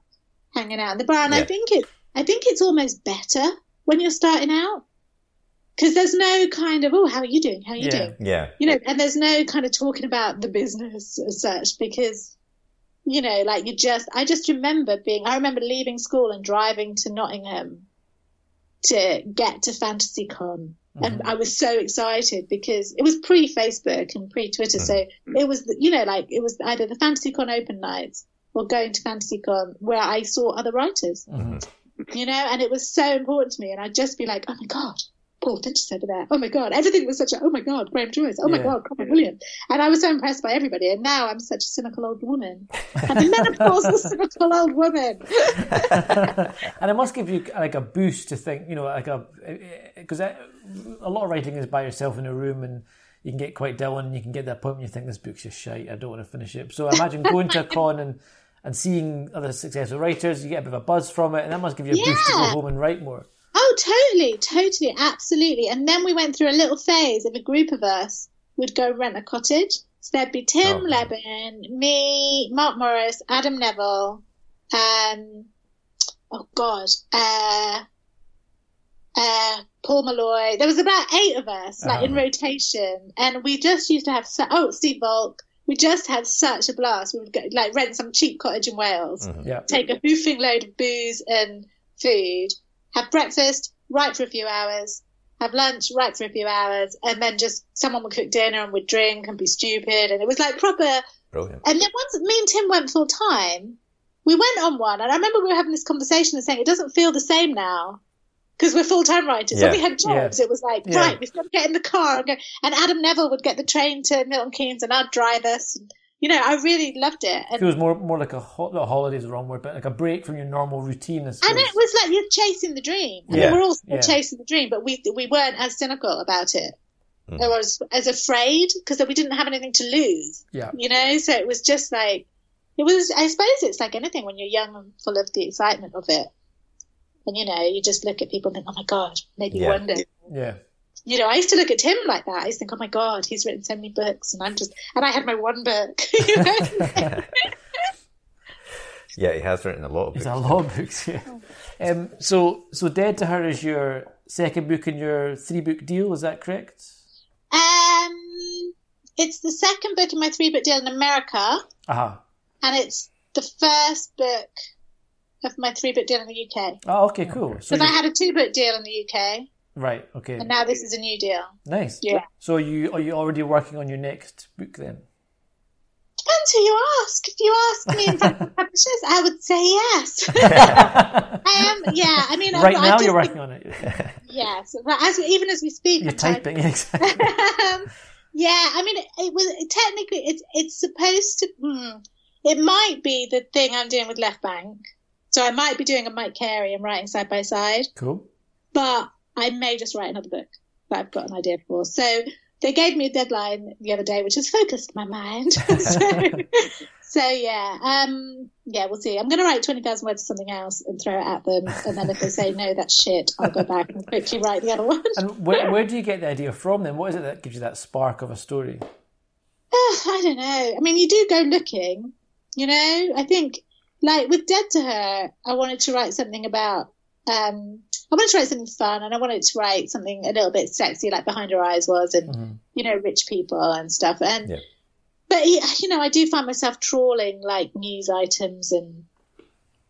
S2: hanging out in the bar. And I think it, I think it's almost better when you're starting out because there's no kind of, oh, how are you doing? How are you
S3: Yeah.
S2: doing?
S1: Yeah.
S2: you know, and there's no kind of talking about the business as such because, you know, like you just, I just remember being, I remember leaving school and driving to Nottingham to get to FantasyCon. And mm-hmm. I was so excited because it was pre Facebook and pre Twitter. Mm. So it was, you know, like it was either the FantasyCon open nights or going to FantasyCon where I saw other writers, mm-hmm. you know, and it was so important to me. And I'd just be like, oh my God, Paul Finch's over there. Oh my God. Everything was such a, oh my God, Graham Joyce. Oh my
S3: Yeah.
S2: God, Colin Williams. And I was so impressed by everybody. And now I'm such a cynical old woman. and I'm a menopausal cynical old woman.
S3: and it must give you like a boost to think, you know, like a because a lot of writing is by yourself in a room and you can get quite dull and you can get to that point when you think this book's just shite. I don't want to finish it. So imagine going to a con and and seeing other successful writers, you get a bit of a buzz from it, and that must give you a boost to go home and write more.
S2: Oh, totally, totally, absolutely. And then we went through a little phase of a group of us would go rent a cottage. So there'd be Tim
S1: Oh.
S2: Lebbon, me, Mark Morris, Adam Nevill, um, oh God, uh, uh, Paul Meloy. There was about eight of us, like in
S3: Uh-huh.
S2: rotation, and we just used to have so. Oh, Steve Volk. We just had such a blast. We would go, like rent some cheap cottage in Wales
S3: Yeah.
S2: take a hoofing load of booze and food, have breakfast, write for a few hours, have lunch, write for a few hours, and then just someone would cook dinner and we'd drink and be stupid. And it was like proper.
S1: Brilliant.
S2: And then once me and Tim went full time, we went on one, and I remember we were having this conversation and saying it doesn't feel the same now. Because we're full time writers.
S1: Yeah.
S2: When we had jobs, it was like,
S3: Yeah.
S2: right, we've got to get in the car and go. And Adam Nevill would get the train to Milton Keynes and I'd drive us. And, you know, I really loved it. And
S3: was more more like a ho- not holiday is the wrong word, but like a break from your normal routine. I.
S2: And it was like you're chasing the dream. I
S3: Yeah,
S2: mean, we're all
S3: yeah.
S2: chasing the dream, but we we weren't as cynical about it.
S1: Mm.
S2: Or as, as afraid because we didn't have anything to lose,
S3: yeah,
S2: you know. So it was just like it was. I suppose it's like anything when you're young and full of the excitement of it, and you know, you just look at people and think, "Oh my god, maybe
S1: Yeah.
S2: one day."
S3: yeah.
S2: You know, I used to look at Tim like that. I used to think, "Oh my god, he's written so many books, and I'm just," and I had my one book.
S1: Yeah, he has written a lot of
S3: It's
S1: books.
S3: a lot of books. Yeah. Um, so so Dead to Her is your second book in your three book deal. Is that correct?
S2: Um, it's the second book in my three book deal in America,
S3: Aha.
S2: and it's the first book of my three book deal in the UK.
S3: Oh, okay, cool. So
S2: Because I had a two book deal in the UK,
S3: right, okay,
S2: and now this is a new deal.
S3: nice.
S2: Yeah.
S3: So are you are you already working on your next book then?
S2: Depends who you ask. If you ask me in front of publishers, I would say yes. I am, yeah. I mean,
S3: right
S2: I,
S3: now
S2: I just
S3: you're working on it.
S2: Yes, but as even as we speak,
S3: You're
S2: I'm
S3: typing. Exactly.
S2: um, yeah, I mean, it, it was technically it's it's supposed to. Hmm, it might be the thing I'm doing with Left Bank, so I might be doing a Mike Carey and writing side by side,
S3: Cool.
S2: but I may just write another book that I've got an idea for. So they gave me a deadline the other day, which has focused my mind. so, so yeah, um, yeah, we'll see. I'm going to write twenty thousand words of something else and throw it at them, and then if they say no, that's shit, I'll go back and quickly write the other one.
S3: And where, where do you get the idea from then? What is it that gives you that spark of a story?
S2: Uh, I don't know. I mean, you do go looking, you know. I think like with Dead to Her, I wanted to write something about. Um, I wanted to write something fun, and I wanted to write something a little bit sexy, like Behind Her Eyes was, and
S3: Mm-hmm.
S2: you know, rich people and stuff. And
S1: Yeah.
S2: but you know, I do find myself trawling like news items, and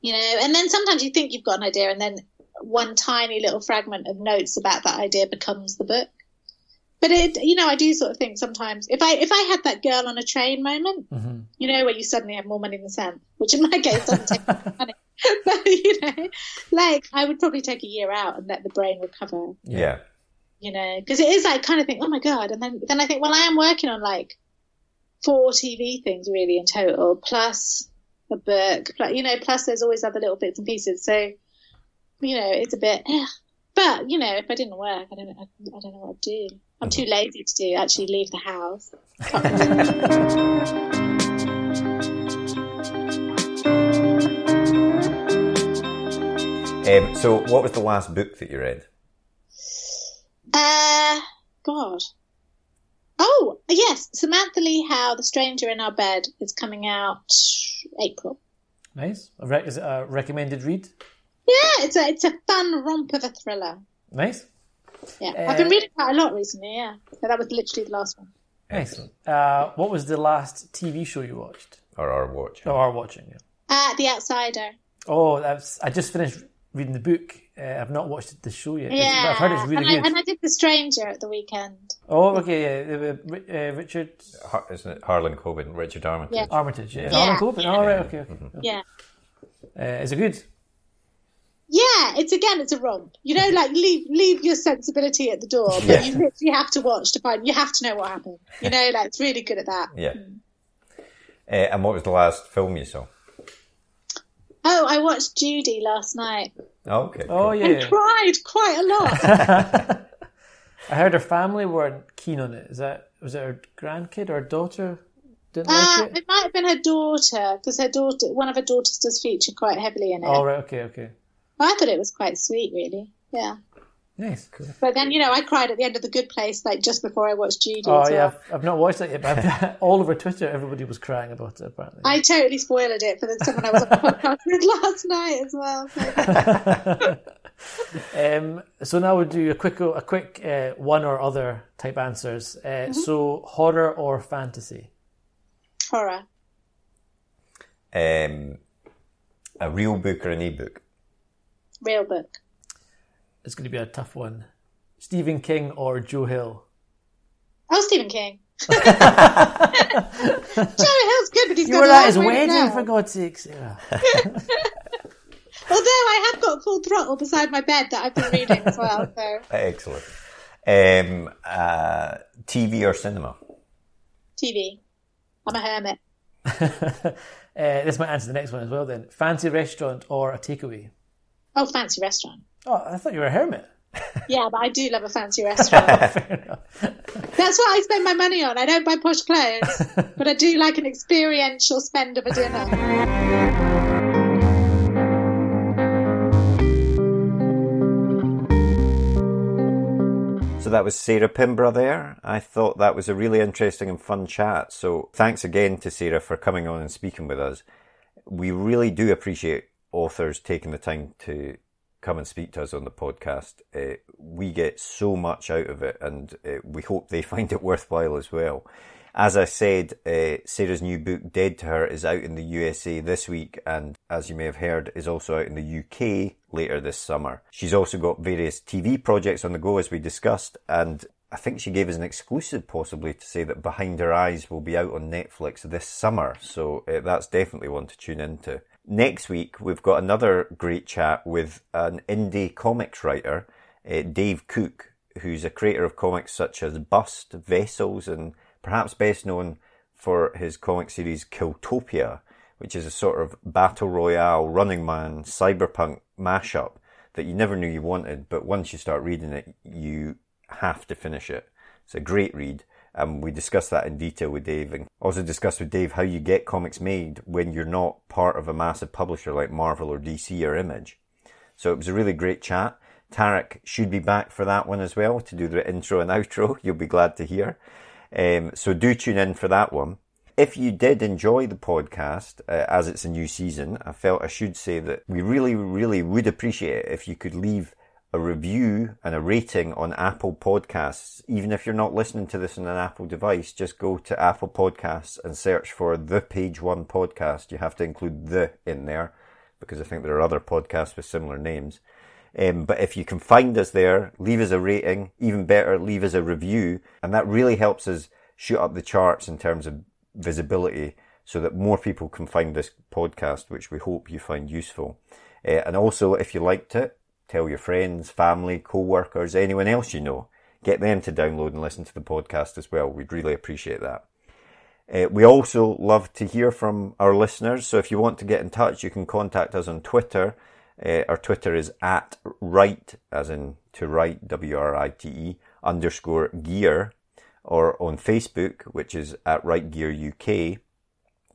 S2: you know, and then sometimes you think you've got an idea, and then one tiny little fragment of notes about that idea becomes the book. But it, you know, I do sort of think sometimes if I if I had that girl on a train moment, you know, where you suddenly have more money than Sam, which in my case doesn't take money, but you know, like I would probably take a year out and let the brain recover,
S1: Yeah.
S2: you know, because it is like kind of think, oh my god, and then then I think, well, I am working on like four TV things really in total, plus a book, plus, you know, plus there's always other little bits and pieces, so you know, it's a bit. eh. But you know, if I didn't work, I don't, I, I don't know what I'd do. I'm too lazy to do actually leave the house.
S1: Um, so, what was the last book that you read?
S2: Uh, God. Oh, yes. Samantha Lee Howe, The Stranger in Our Bed, is coming out April.
S3: Nice. A is it a recommended read?
S2: Yeah, it's a it's a fun romp of a thriller.
S3: Nice.
S2: Yeah, I've been
S3: Uh,
S2: reading quite a lot recently. Yeah, so that was literally the last one.
S3: Nice. Uh, what was the last TV show you watched
S1: Or our watch?
S3: or are watching? Yeah.
S2: Uh, the Outsider.
S3: Oh, that's, I just finished reading the book. Uh, I've not watched the show yet.
S2: Yeah,
S3: but I've heard it's really
S2: and, I,
S3: good.
S2: and I did The Stranger at the weekend.
S3: Oh, okay. Yeah, uh, uh, Richard
S1: Har- isn't it Harlan Coben, Richard Armitage?
S2: Yeah.
S3: Armitage. Yeah.
S2: Yeah.
S3: Harlan Coben. Oh, right. Okay. okay.
S2: Yeah,
S3: Uh, is it good?
S2: yeah. It's again, it's a romp. You know, like leave leave your sensibility at the door, but
S1: Yeah.
S2: you literally have to watch to find. You have to know what happened. You know, like it's really good at that.
S1: Yeah. Uh, and what was the last film you saw?
S2: Oh, I watched Judy last night.
S1: Oh, okay.
S3: Oh,
S2: and
S3: yeah.
S2: cried quite a lot.
S3: I heard her family weren't keen on it. Is that was it her grandkid or daughter didn't
S2: uh,
S3: like it?
S2: it might have been her daughter because her daughter, one of her daughters, does feature quite heavily in it.
S3: Oh, right. Okay. Okay.
S2: I thought it was quite sweet, really. Yeah,
S3: Nice. Cool.
S2: but then you know, I cried at the end of The Good Place, like just before I watched Judy.
S3: Oh
S2: as
S3: yeah. I've, I've not watched it yet, but all over Twitter, everybody was crying about it. Apparently.
S2: I totally spoiled it for the, someone I was on the podcast with last night as well. So.
S3: Um, so now we'll do a quick, a quick uh, one or other type answers. Uh,
S2: Mm-hmm.
S3: So horror or fantasy?
S2: Horror.
S1: Um, a real book or an e-book?
S2: Real book.
S3: It's going to be a tough one. Stephen King or Joe Hill?
S2: Oh, Stephen King. Joe Hill's good, but he's
S3: You
S2: got
S3: were
S2: a
S3: at his wedding,
S2: go.
S3: for God's sake, Sarah.
S2: Although I have got full throttle beside my bed that I've been reading as well. So
S1: Excellent. Um, uh, TV or cinema?
S2: TV. I'm a hermit.
S3: Uh, this might answer the next one as well. Then, fancy restaurant or a takeaway?
S2: Oh, fancy restaurant.
S3: Oh, I thought you were a hermit.
S2: Yeah, but I do love a fancy restaurant. That's what I spend my money on. I don't buy posh clothes, but I do like an experiential spend of a dinner.
S1: So that was Sarah Pinborough there. I thought that was a really interesting and fun chat. So thanks again to Sarah for coming on and speaking with us. We really do appreciate authors taking the time to come and speak to us on the podcast. Uh, we get so much out of it and uh, we hope they find it worthwhile as well. As I said, uh, Sarah's new book, Dead to Her, is out in the USA this week, and as you may have heard, is also out in the UK later this summer. She's also got various TV projects on the go, as we discussed, and I think she gave us an exclusive, possibly, to say that Behind Her Eyes will be out on Netflix this summer, so uh, that's definitely one to tune into. Next week, we've got another great chat with an indie comics writer, uh, Dave Cook, who's a creator of comics such as Bust, Vessels, and perhaps best known for his comic series Kiltopia, which is a sort of battle royale, running man, cyberpunk mashup that you never knew you wanted, but once you start reading it, you have to finish it. It's a great read. Um, we discussed that in detail with Dave and also discussed with Dave how you get comics made when you're not part of a massive publisher like Marvel or DC or Image. So it was a really great chat. Tarek should be back for that one as well to do the intro and outro. You'll be glad to hear. Um, so do tune in for that one. if you did enjoy the podcast uh, as it's a new season, I felt I should say that we really, really would appreciate it if you could leave a review and a rating on Apple Podcasts. Even if you're not listening to this on an Apple device, just go to Apple Podcasts and search for the Page One podcast. You have to include the in there because I think there are other podcasts with similar names. Um, but if you can find us there, leave us a rating. Even better, leave us a review. And that really helps us shoot up the charts in terms of visibility so that more people can find this podcast, which we hope you find useful. Uh, and also, if you liked it, Tell your friends, family, co-workers, anyone else you know. Get them to download and listen to the podcast as well. We'd really appreciate that. Uh, we also love to hear from our listeners. So if you want to get in touch, you can contact us on Twitter. Uh, our Twitter is at write, as in to write, W-R-I-T-E, underscore gear, or on Facebook, which is at Write Gear UK,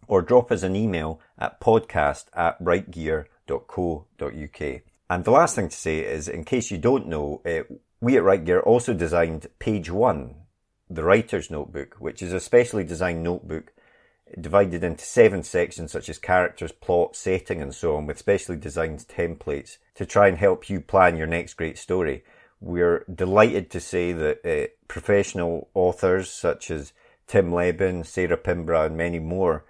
S1: or drop us an email at podcast at writegear.co.uk. And the last thing to say is, in case you don't know, uh, we at Write Gear also designed Page One, the writer's notebook, which is a specially designed notebook divided into seven sections such as characters, plot, setting and so on with specially designed templates to try and help you plan your next great story. We're delighted to say that uh, professional authors such as Tim Lebbon, Sarah Pinborough, and many more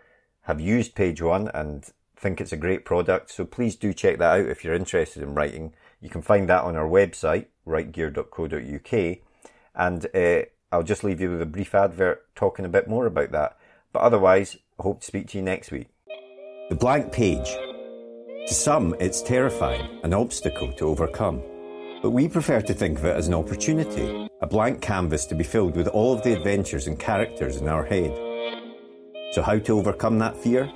S1: have used Page One and think it's a great product. So please do check that out if you're interested in writing. You can find that on our website, writegear.co.uk. And uh, I'll just leave you with a brief advert talking a bit more about that. But otherwise, I hope to speak to you next week. The blank page. To some, it's terrifying, an obstacle to overcome. But we prefer to think of it as an opportunity, a blank canvas to be filled with all of the adventures and characters in our head. So, how to overcome that fear?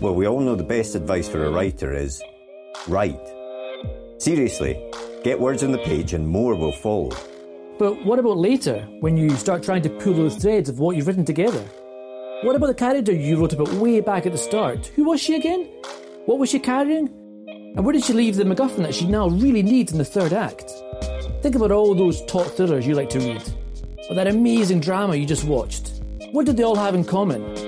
S1: Well, we all know the best advice for a writer is write. Seriously, get words on the page and more will follow.
S3: But what about later, when you start trying to pull those threads of what you've written together? What about the character you wrote about way back at the start? Who was she again? What was she carrying? And where did she leave the MacGuffin that she now really needs in the third act? Think about all those top thrillers you like to read, or that amazing drama you just watched. What did they all have in common?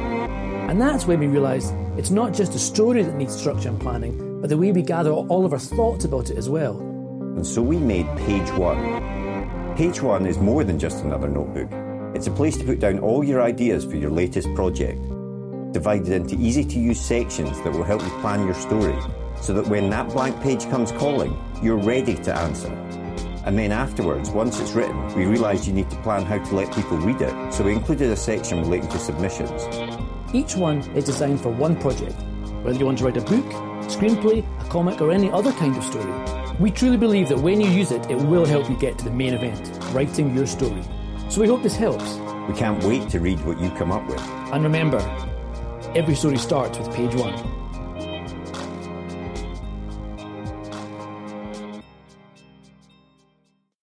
S3: And that's when we realised it's not just a story that needs structure and planning, but the way we gather all of our thoughts about it as well.
S1: And so we made Page One. Page One is more than just another notebook. It's a place to put down all your ideas for your latest project, divided into easy to use sections that will help you plan your story, so that when that blank page comes calling, you're ready to answer. And then afterwards, once it's written, we realised you need to plan how to let people read it, so we included a section relating to submissions.
S3: Each one is designed for one project, whether you want to write a book, screenplay, a comic, or any other kind of story. We truly believe that when you use it, it will help you get to the main event, writing your story. So we hope this helps.
S1: We can't wait to read what you come up with.
S3: And remember, every story starts with page one.